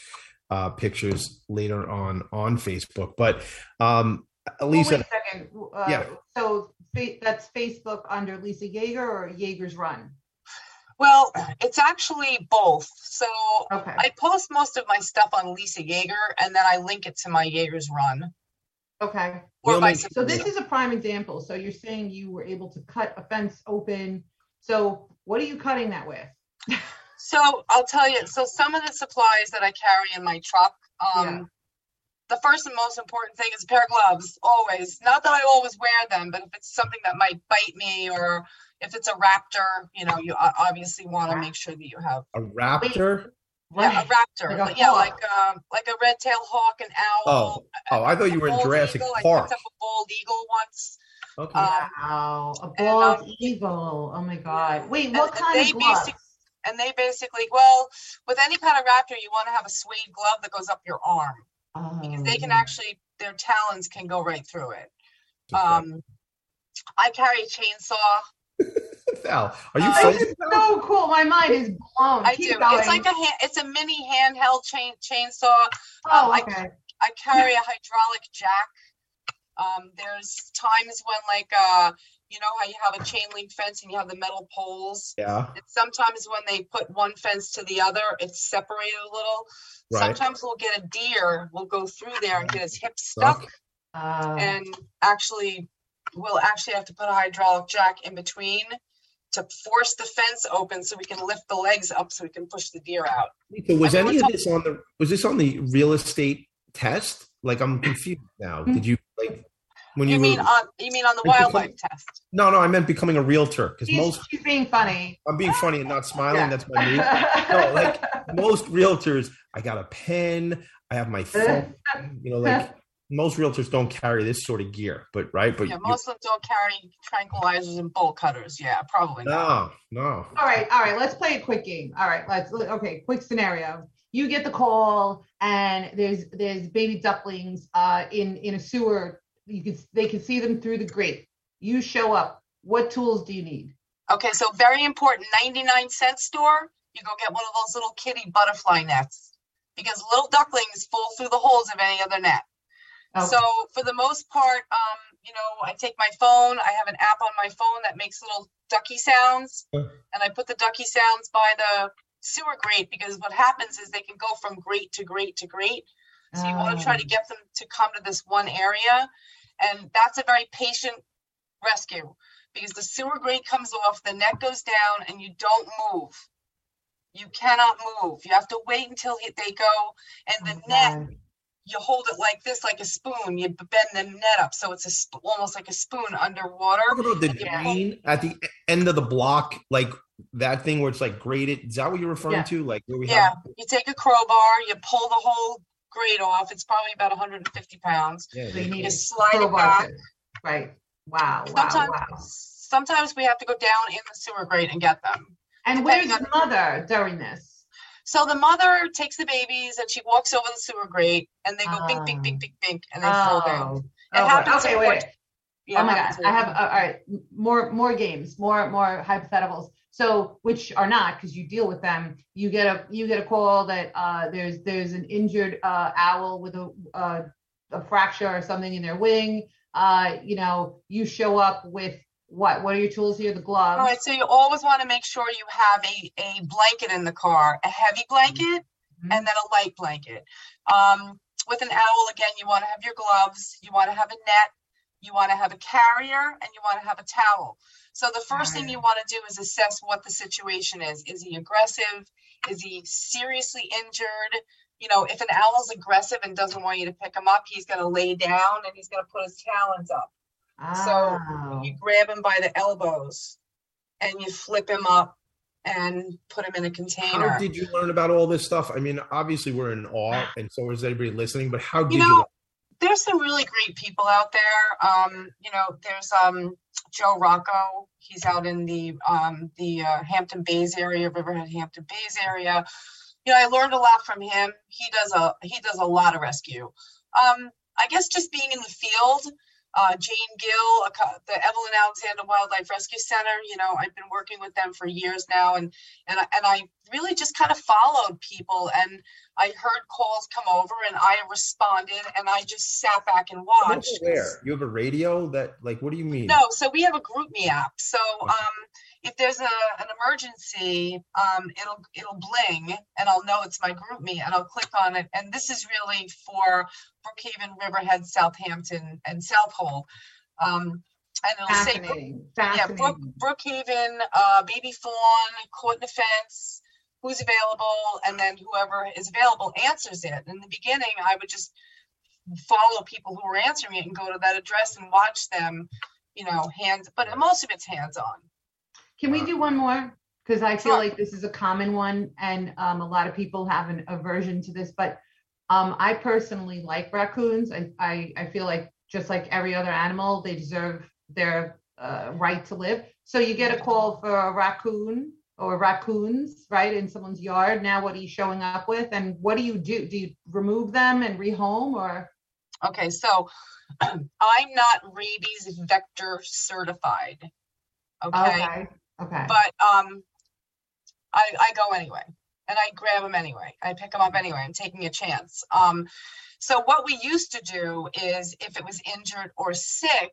Speaker 1: uh, pictures later on on Facebook. But um,
Speaker 2: Oh,
Speaker 1: Lisa,
Speaker 2: wait a second. Uh,
Speaker 1: Yeah.
Speaker 2: So fa- that's Facebook under Lisa Jaeger or Jaeger's Run?
Speaker 3: Well, it's actually both. So
Speaker 2: Okay.
Speaker 3: I post most of my stuff on Lisa Jaeger, and then I link it to my Jaeger's Run.
Speaker 2: Okay.
Speaker 3: Or
Speaker 1: We'll
Speaker 3: vice
Speaker 1: make-
Speaker 2: So this is a prime example. So you're saying you were able to cut a fence open. So what are you cutting that with?
Speaker 3: So I'll tell you. So some of the supplies that I carry in my truck, um,
Speaker 2: Yeah.
Speaker 3: the first and most important thing is a pair of gloves. Always. Not that I always wear them, but if it's something that might bite me, or if it's a raptor, you know, you o- obviously want to make sure that you have
Speaker 1: a raptor.
Speaker 3: yeah, a
Speaker 2: Right.
Speaker 3: raptor.
Speaker 2: Like a
Speaker 3: Like yeah,
Speaker 2: hawk.
Speaker 3: like um, like a red tail hawk, an
Speaker 1: Oh,
Speaker 3: owl.
Speaker 1: oh, I thought you were in
Speaker 3: bald
Speaker 1: Jurassic
Speaker 3: eagle. I
Speaker 1: Park.
Speaker 3: picked up a bald eagle once.
Speaker 1: Okay.
Speaker 3: Um,
Speaker 2: Wow. A
Speaker 3: and,
Speaker 2: bald
Speaker 3: um,
Speaker 2: eagle. Oh my God. Wait, what
Speaker 3: and
Speaker 2: kind
Speaker 3: they
Speaker 2: of gloves?
Speaker 3: basic- and they basically, well, with any kind of raptor, you want to have a suede glove that goes up your arm because they can
Speaker 2: Oh.
Speaker 3: actually, their talons can go right through it. Um, I carry a chainsaw.
Speaker 1: Val, are you
Speaker 3: uh,
Speaker 2: This so cool. My mind is blown.
Speaker 3: I
Speaker 2: Keep
Speaker 3: do.
Speaker 2: going.
Speaker 3: It's like a hand, it's a mini handheld chain chainsaw.
Speaker 2: oh,
Speaker 3: um, I-
Speaker 2: okay.
Speaker 3: I carry a hydraulic jack. Um, there's times when like uh, you know how you have a chain link fence and you have the metal poles.
Speaker 1: Yeah.
Speaker 3: And sometimes when they put one fence to the other, it's separated a little.
Speaker 1: Right.
Speaker 3: Sometimes we'll get a deer, we'll go through there and get his hip stuck,
Speaker 1: Stuck.
Speaker 2: Uh,
Speaker 3: and actually, we'll actually have to put a hydraulic jack in between to force the fence open so we can lift the legs up so we can push the deer out.
Speaker 1: So was
Speaker 3: I mean,
Speaker 1: any
Speaker 3: we're
Speaker 1: of this on the was this on the real estate test? Like I'm confused now. Hmm. Did you like when you,
Speaker 3: You mean
Speaker 1: were,
Speaker 3: on you mean on the
Speaker 1: Like,
Speaker 3: wildlife test?
Speaker 1: No, no, I meant becoming a realtor because most
Speaker 2: she's being funny.
Speaker 1: I'm being funny and not smiling.
Speaker 2: Yeah.
Speaker 1: That's my move. No, like most realtors, I got a pen, I have my phone. You know, like most realtors don't carry this sort of gear, but right, but
Speaker 3: Yeah, most of them don't carry tranquilizers and bolt cutters. Yeah, probably not.
Speaker 1: no, no.
Speaker 2: All right, all right. Let's play a quick game. All right, let's. Okay, quick scenario. You get the call, and there's there's baby ducklings uh, in in a sewer. You can they can see them through the grate. You show up. What tools do you need?
Speaker 3: Okay, so very important. 99 cent store, you go get one of those little kitty butterfly nets because little ducklings fall through the holes of any other net.
Speaker 2: Okay.
Speaker 3: So for the most part, um, you know, I take my phone. I have an app on my phone that makes little ducky sounds, and I put the ducky sounds by the sewer grate because what happens is they can go from grate to grate to grate. So you want to try to ah. get them to come to this one area, and that's a very patient rescue because the sewer grate comes off, the net goes down, and you don't move. You cannot move. You have to wait until they go, and the oh,
Speaker 2: net
Speaker 3: you hold it like this, like a spoon. You bend the net up so it's a sp- almost like a spoon underwater.
Speaker 1: Talk about the drain at the end of the block, like that thing where it's like graded. Is that what you're referring
Speaker 2: Yeah.
Speaker 1: to? Like where we
Speaker 3: Yeah,
Speaker 1: have
Speaker 3: you take a crowbar, you pull the whole grate off. It's probably about 150 pounds.
Speaker 1: yeah,
Speaker 2: So you need
Speaker 3: You
Speaker 2: a
Speaker 3: slide it
Speaker 2: crowbar
Speaker 3: back.
Speaker 2: to- Right. Wow. Wow.
Speaker 3: Sometimes,
Speaker 2: Wow.
Speaker 3: sometimes we have to go down in the sewer grate and get them.
Speaker 2: And where's the mother during this?
Speaker 3: So the mother takes the babies and she walks over the sewer grate, and they go bink, bink, bink, bink, bink, and they fall down.
Speaker 2: Oh.
Speaker 3: It
Speaker 2: Oh,
Speaker 3: happens
Speaker 2: okay, wait.
Speaker 3: what- Yeah,
Speaker 2: oh my
Speaker 3: it
Speaker 2: god, I have uh, all right, more more games, more more hypotheticals. So which are not because you deal with them. You get a you get a call that uh, there's there's an injured uh, owl with a uh, a fracture or something in their wing. Uh, you know, you show up with what? What are your tools here? The gloves.
Speaker 3: All right, so you always want to make sure you have a, a blanket in the car, a heavy blanket
Speaker 2: Mhm.
Speaker 3: and then a light blanket. Um, with an owl, again, you want to have your gloves, you want to have a net, you want to have a carrier, and you want to have a towel. So the first thing you want to do is assess what the situation is. Is he aggressive? Is he seriously injured? You know, if an owl's aggressive and doesn't want you to pick him up, he's going to lay down and he's going to put his talons up. So
Speaker 2: Oh.
Speaker 3: you grab him by the elbows and you flip him up and put him in a container.
Speaker 1: How did you learn about all this stuff? I mean, obviously we're in awe, and so is everybody listening. But how did you?
Speaker 3: know, there's some really great people out there. Um, you know, there's um Joe Rocco. He's out in the um the uh, Hampton Bays area, Riverhead Hampton Bays area. You know, I learned a lot from him. He does a he does a lot of rescue. Um, I guess just being in the field. Uh, Jane Gill, the Evelyn Alexander Wildlife Rescue Center. You know, I've been working with them for years now, and and I- and I really just kind of followed people, and I heard calls come over, and I responded, and I just sat back and watched.
Speaker 1: aware. You have a radio that, like, what do you mean?
Speaker 3: No, so we have a GroupMe app. So um, if there's a, an emergency, um, it'll it'll bling and I'll know it's my GroupMe and I'll click on it. And this is really for Brookhaven, Riverhead, Southampton, and Southold. Um, and it'll say
Speaker 2: Fascinating.
Speaker 3: yeah, Brook, Brookhaven, uh, baby fawn, a fence, who's available, and then whoever is available answers it. In the beginning, I would just follow people who were answering it and go to that address and watch them, you know, hands, but most of it's hands on.
Speaker 2: Can we do one more? Because I feel
Speaker 3: Sure.
Speaker 2: like this is a common one, and um, a lot of people have an aversion to this. But um, I personally like raccoons. I, I I feel like just like every other animal, they deserve their uh, right to live. So you get a call for a raccoon or raccoons, right, in someone's yard. Now, what are you showing up with, and what do you do? Do you remove them and rehome, or
Speaker 3: Okay, so I'm not rabies vector certified. Okay.
Speaker 2: Okay, okay,
Speaker 3: but um I I go anyway and I grab them anyway. I pick them up anyway. I'm taking a chance. Um so what we used to do is if it was injured or sick,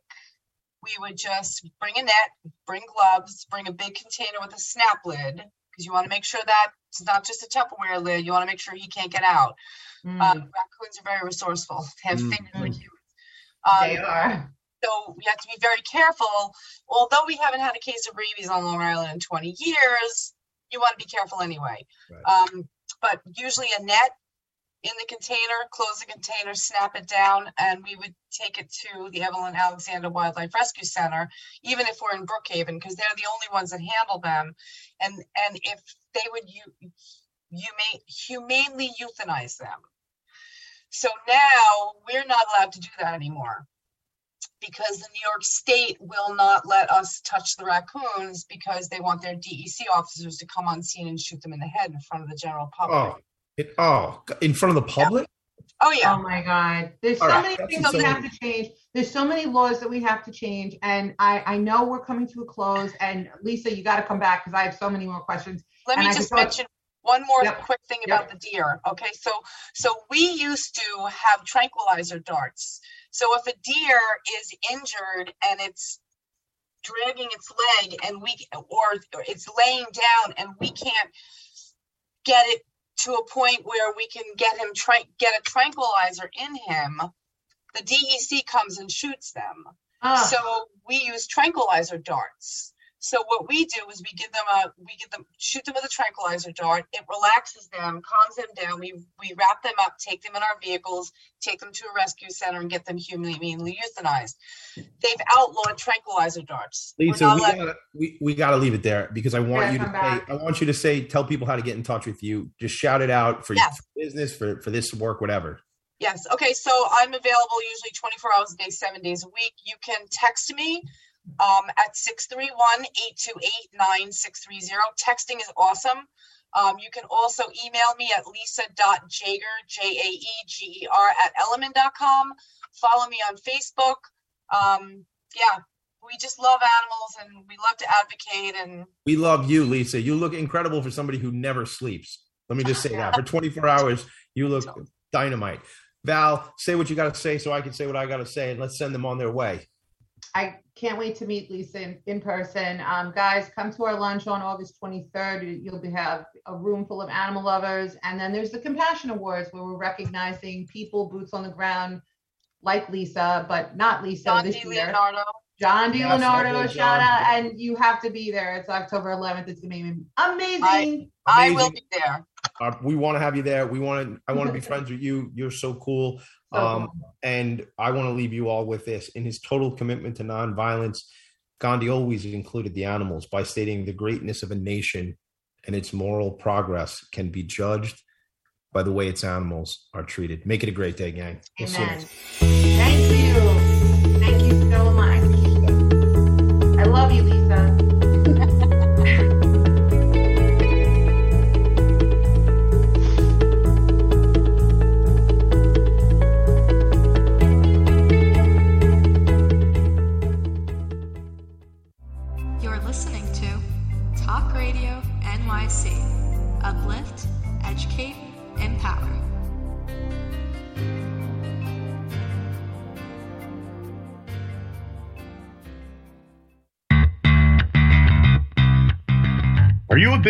Speaker 3: we would just bring a net, bring gloves, bring a big container with a snap lid, because you want to make sure that it's not just a Tupperware lid. You want to make sure he can't get out.
Speaker 2: Mm,
Speaker 3: Um, raccoons are very resourceful. They have
Speaker 1: Mm.
Speaker 3: fingers like humans.
Speaker 2: they
Speaker 3: Um,
Speaker 2: are.
Speaker 3: So we have to be very careful. Although we haven't had a case of rabies on Long Island in 20 years, you want to be careful anyway.
Speaker 1: Right.
Speaker 3: Um, but usually a net in the container, close the container, snap it down, and we would take it to the Evelyn Alexander Wildlife Rescue Center, even if we're in Brookhaven, because they're the only ones that handle them. And and if they would you you may humanely euthanize them. So now we're not allowed to do that anymore because the New York State will not let us touch the raccoons because they want their DEC officers to come on scene and shoot them in the head in front of the general oh, public.
Speaker 1: Oh, it, oh, in front of the public?
Speaker 3: Oh, yeah.
Speaker 2: Oh my God. There's so
Speaker 1: All right,
Speaker 2: many
Speaker 1: that's
Speaker 2: things that we have to change. There's so many laws that we have to change. And I, I know we're coming to a close. And Lisa, you got to come back because I have so many more questions.
Speaker 3: Let
Speaker 2: And
Speaker 3: me
Speaker 2: I
Speaker 3: just
Speaker 2: just
Speaker 3: mention one more
Speaker 2: Yep.
Speaker 3: quick thing about the deer. Okay, so so we used to have tranquilizer darts. So if a deer is injured and it's dragging its leg and we or it's laying down and we can't get it to a point where we can get him tra- get a tranquilizer in him, the DEC comes and shoots them.
Speaker 2: Ah.
Speaker 3: So we use tranquilizer darts. So what we do is we give them a we give them shoot them with a tranquilizer dart. It relaxes them, calms them down. We we wrap them up, take them in our vehicles, take them to a rescue center, and get them humanely euthanized. They've outlawed tranquilizer darts. We're
Speaker 1: Lisa,
Speaker 3: not
Speaker 1: we
Speaker 3: let-
Speaker 1: gotta, we, we gotta leave it there because I want
Speaker 2: Yeah,
Speaker 1: you to say. I want you to say, tell people how to get in touch with you. Just shout it out for
Speaker 3: Yes.
Speaker 1: your business, for, for this work, whatever.
Speaker 3: Yes. Okay. So I'm available usually 24 hours a day, seven days a week. You can text me um, at 631-828-9630. Texting is awesome. Um, you can also email me at lisa.jaeger, J-A-E-G-E-R at elliman.com. Follow me on Facebook. Um, yeah, we just love animals and we love to advocate and
Speaker 1: We love you, Lisa. You look incredible for somebody who never sleeps. Let me just say that. For 24 hours, you look dynamite. Val, say what you got to say so I can say what I got to say, and let's send them on their way.
Speaker 2: I can't wait to meet Lisa in, in person. Um, guys, come to our lunch on August 23rd. You'll be, have a room full of animal lovers. And then there's the Compassion Awards where we're recognizing people, boots on the ground, like Lisa, but not Lisa
Speaker 3: John
Speaker 2: this
Speaker 3: D.
Speaker 2: year.
Speaker 3: Leonardo.
Speaker 2: John
Speaker 1: Yes,
Speaker 2: DiLeonardo,
Speaker 1: lovely,
Speaker 2: shout out. And you have to be there. It's October 11th. It's going to be amazing.
Speaker 3: I will
Speaker 1: Amazing.
Speaker 3: be there.
Speaker 1: Uh, we want to have you there. We want to. I want to be friends with you. You're so cool. Um, and I want to leave you all with this. In his total commitment to nonviolence, Gandhi always included the animals by stating the greatness of a nation and its moral progress can be judged by the way its animals are treated. Make it a great day, gang. We'll see you
Speaker 2: Amen. Thank you. Thank you so much. I love you,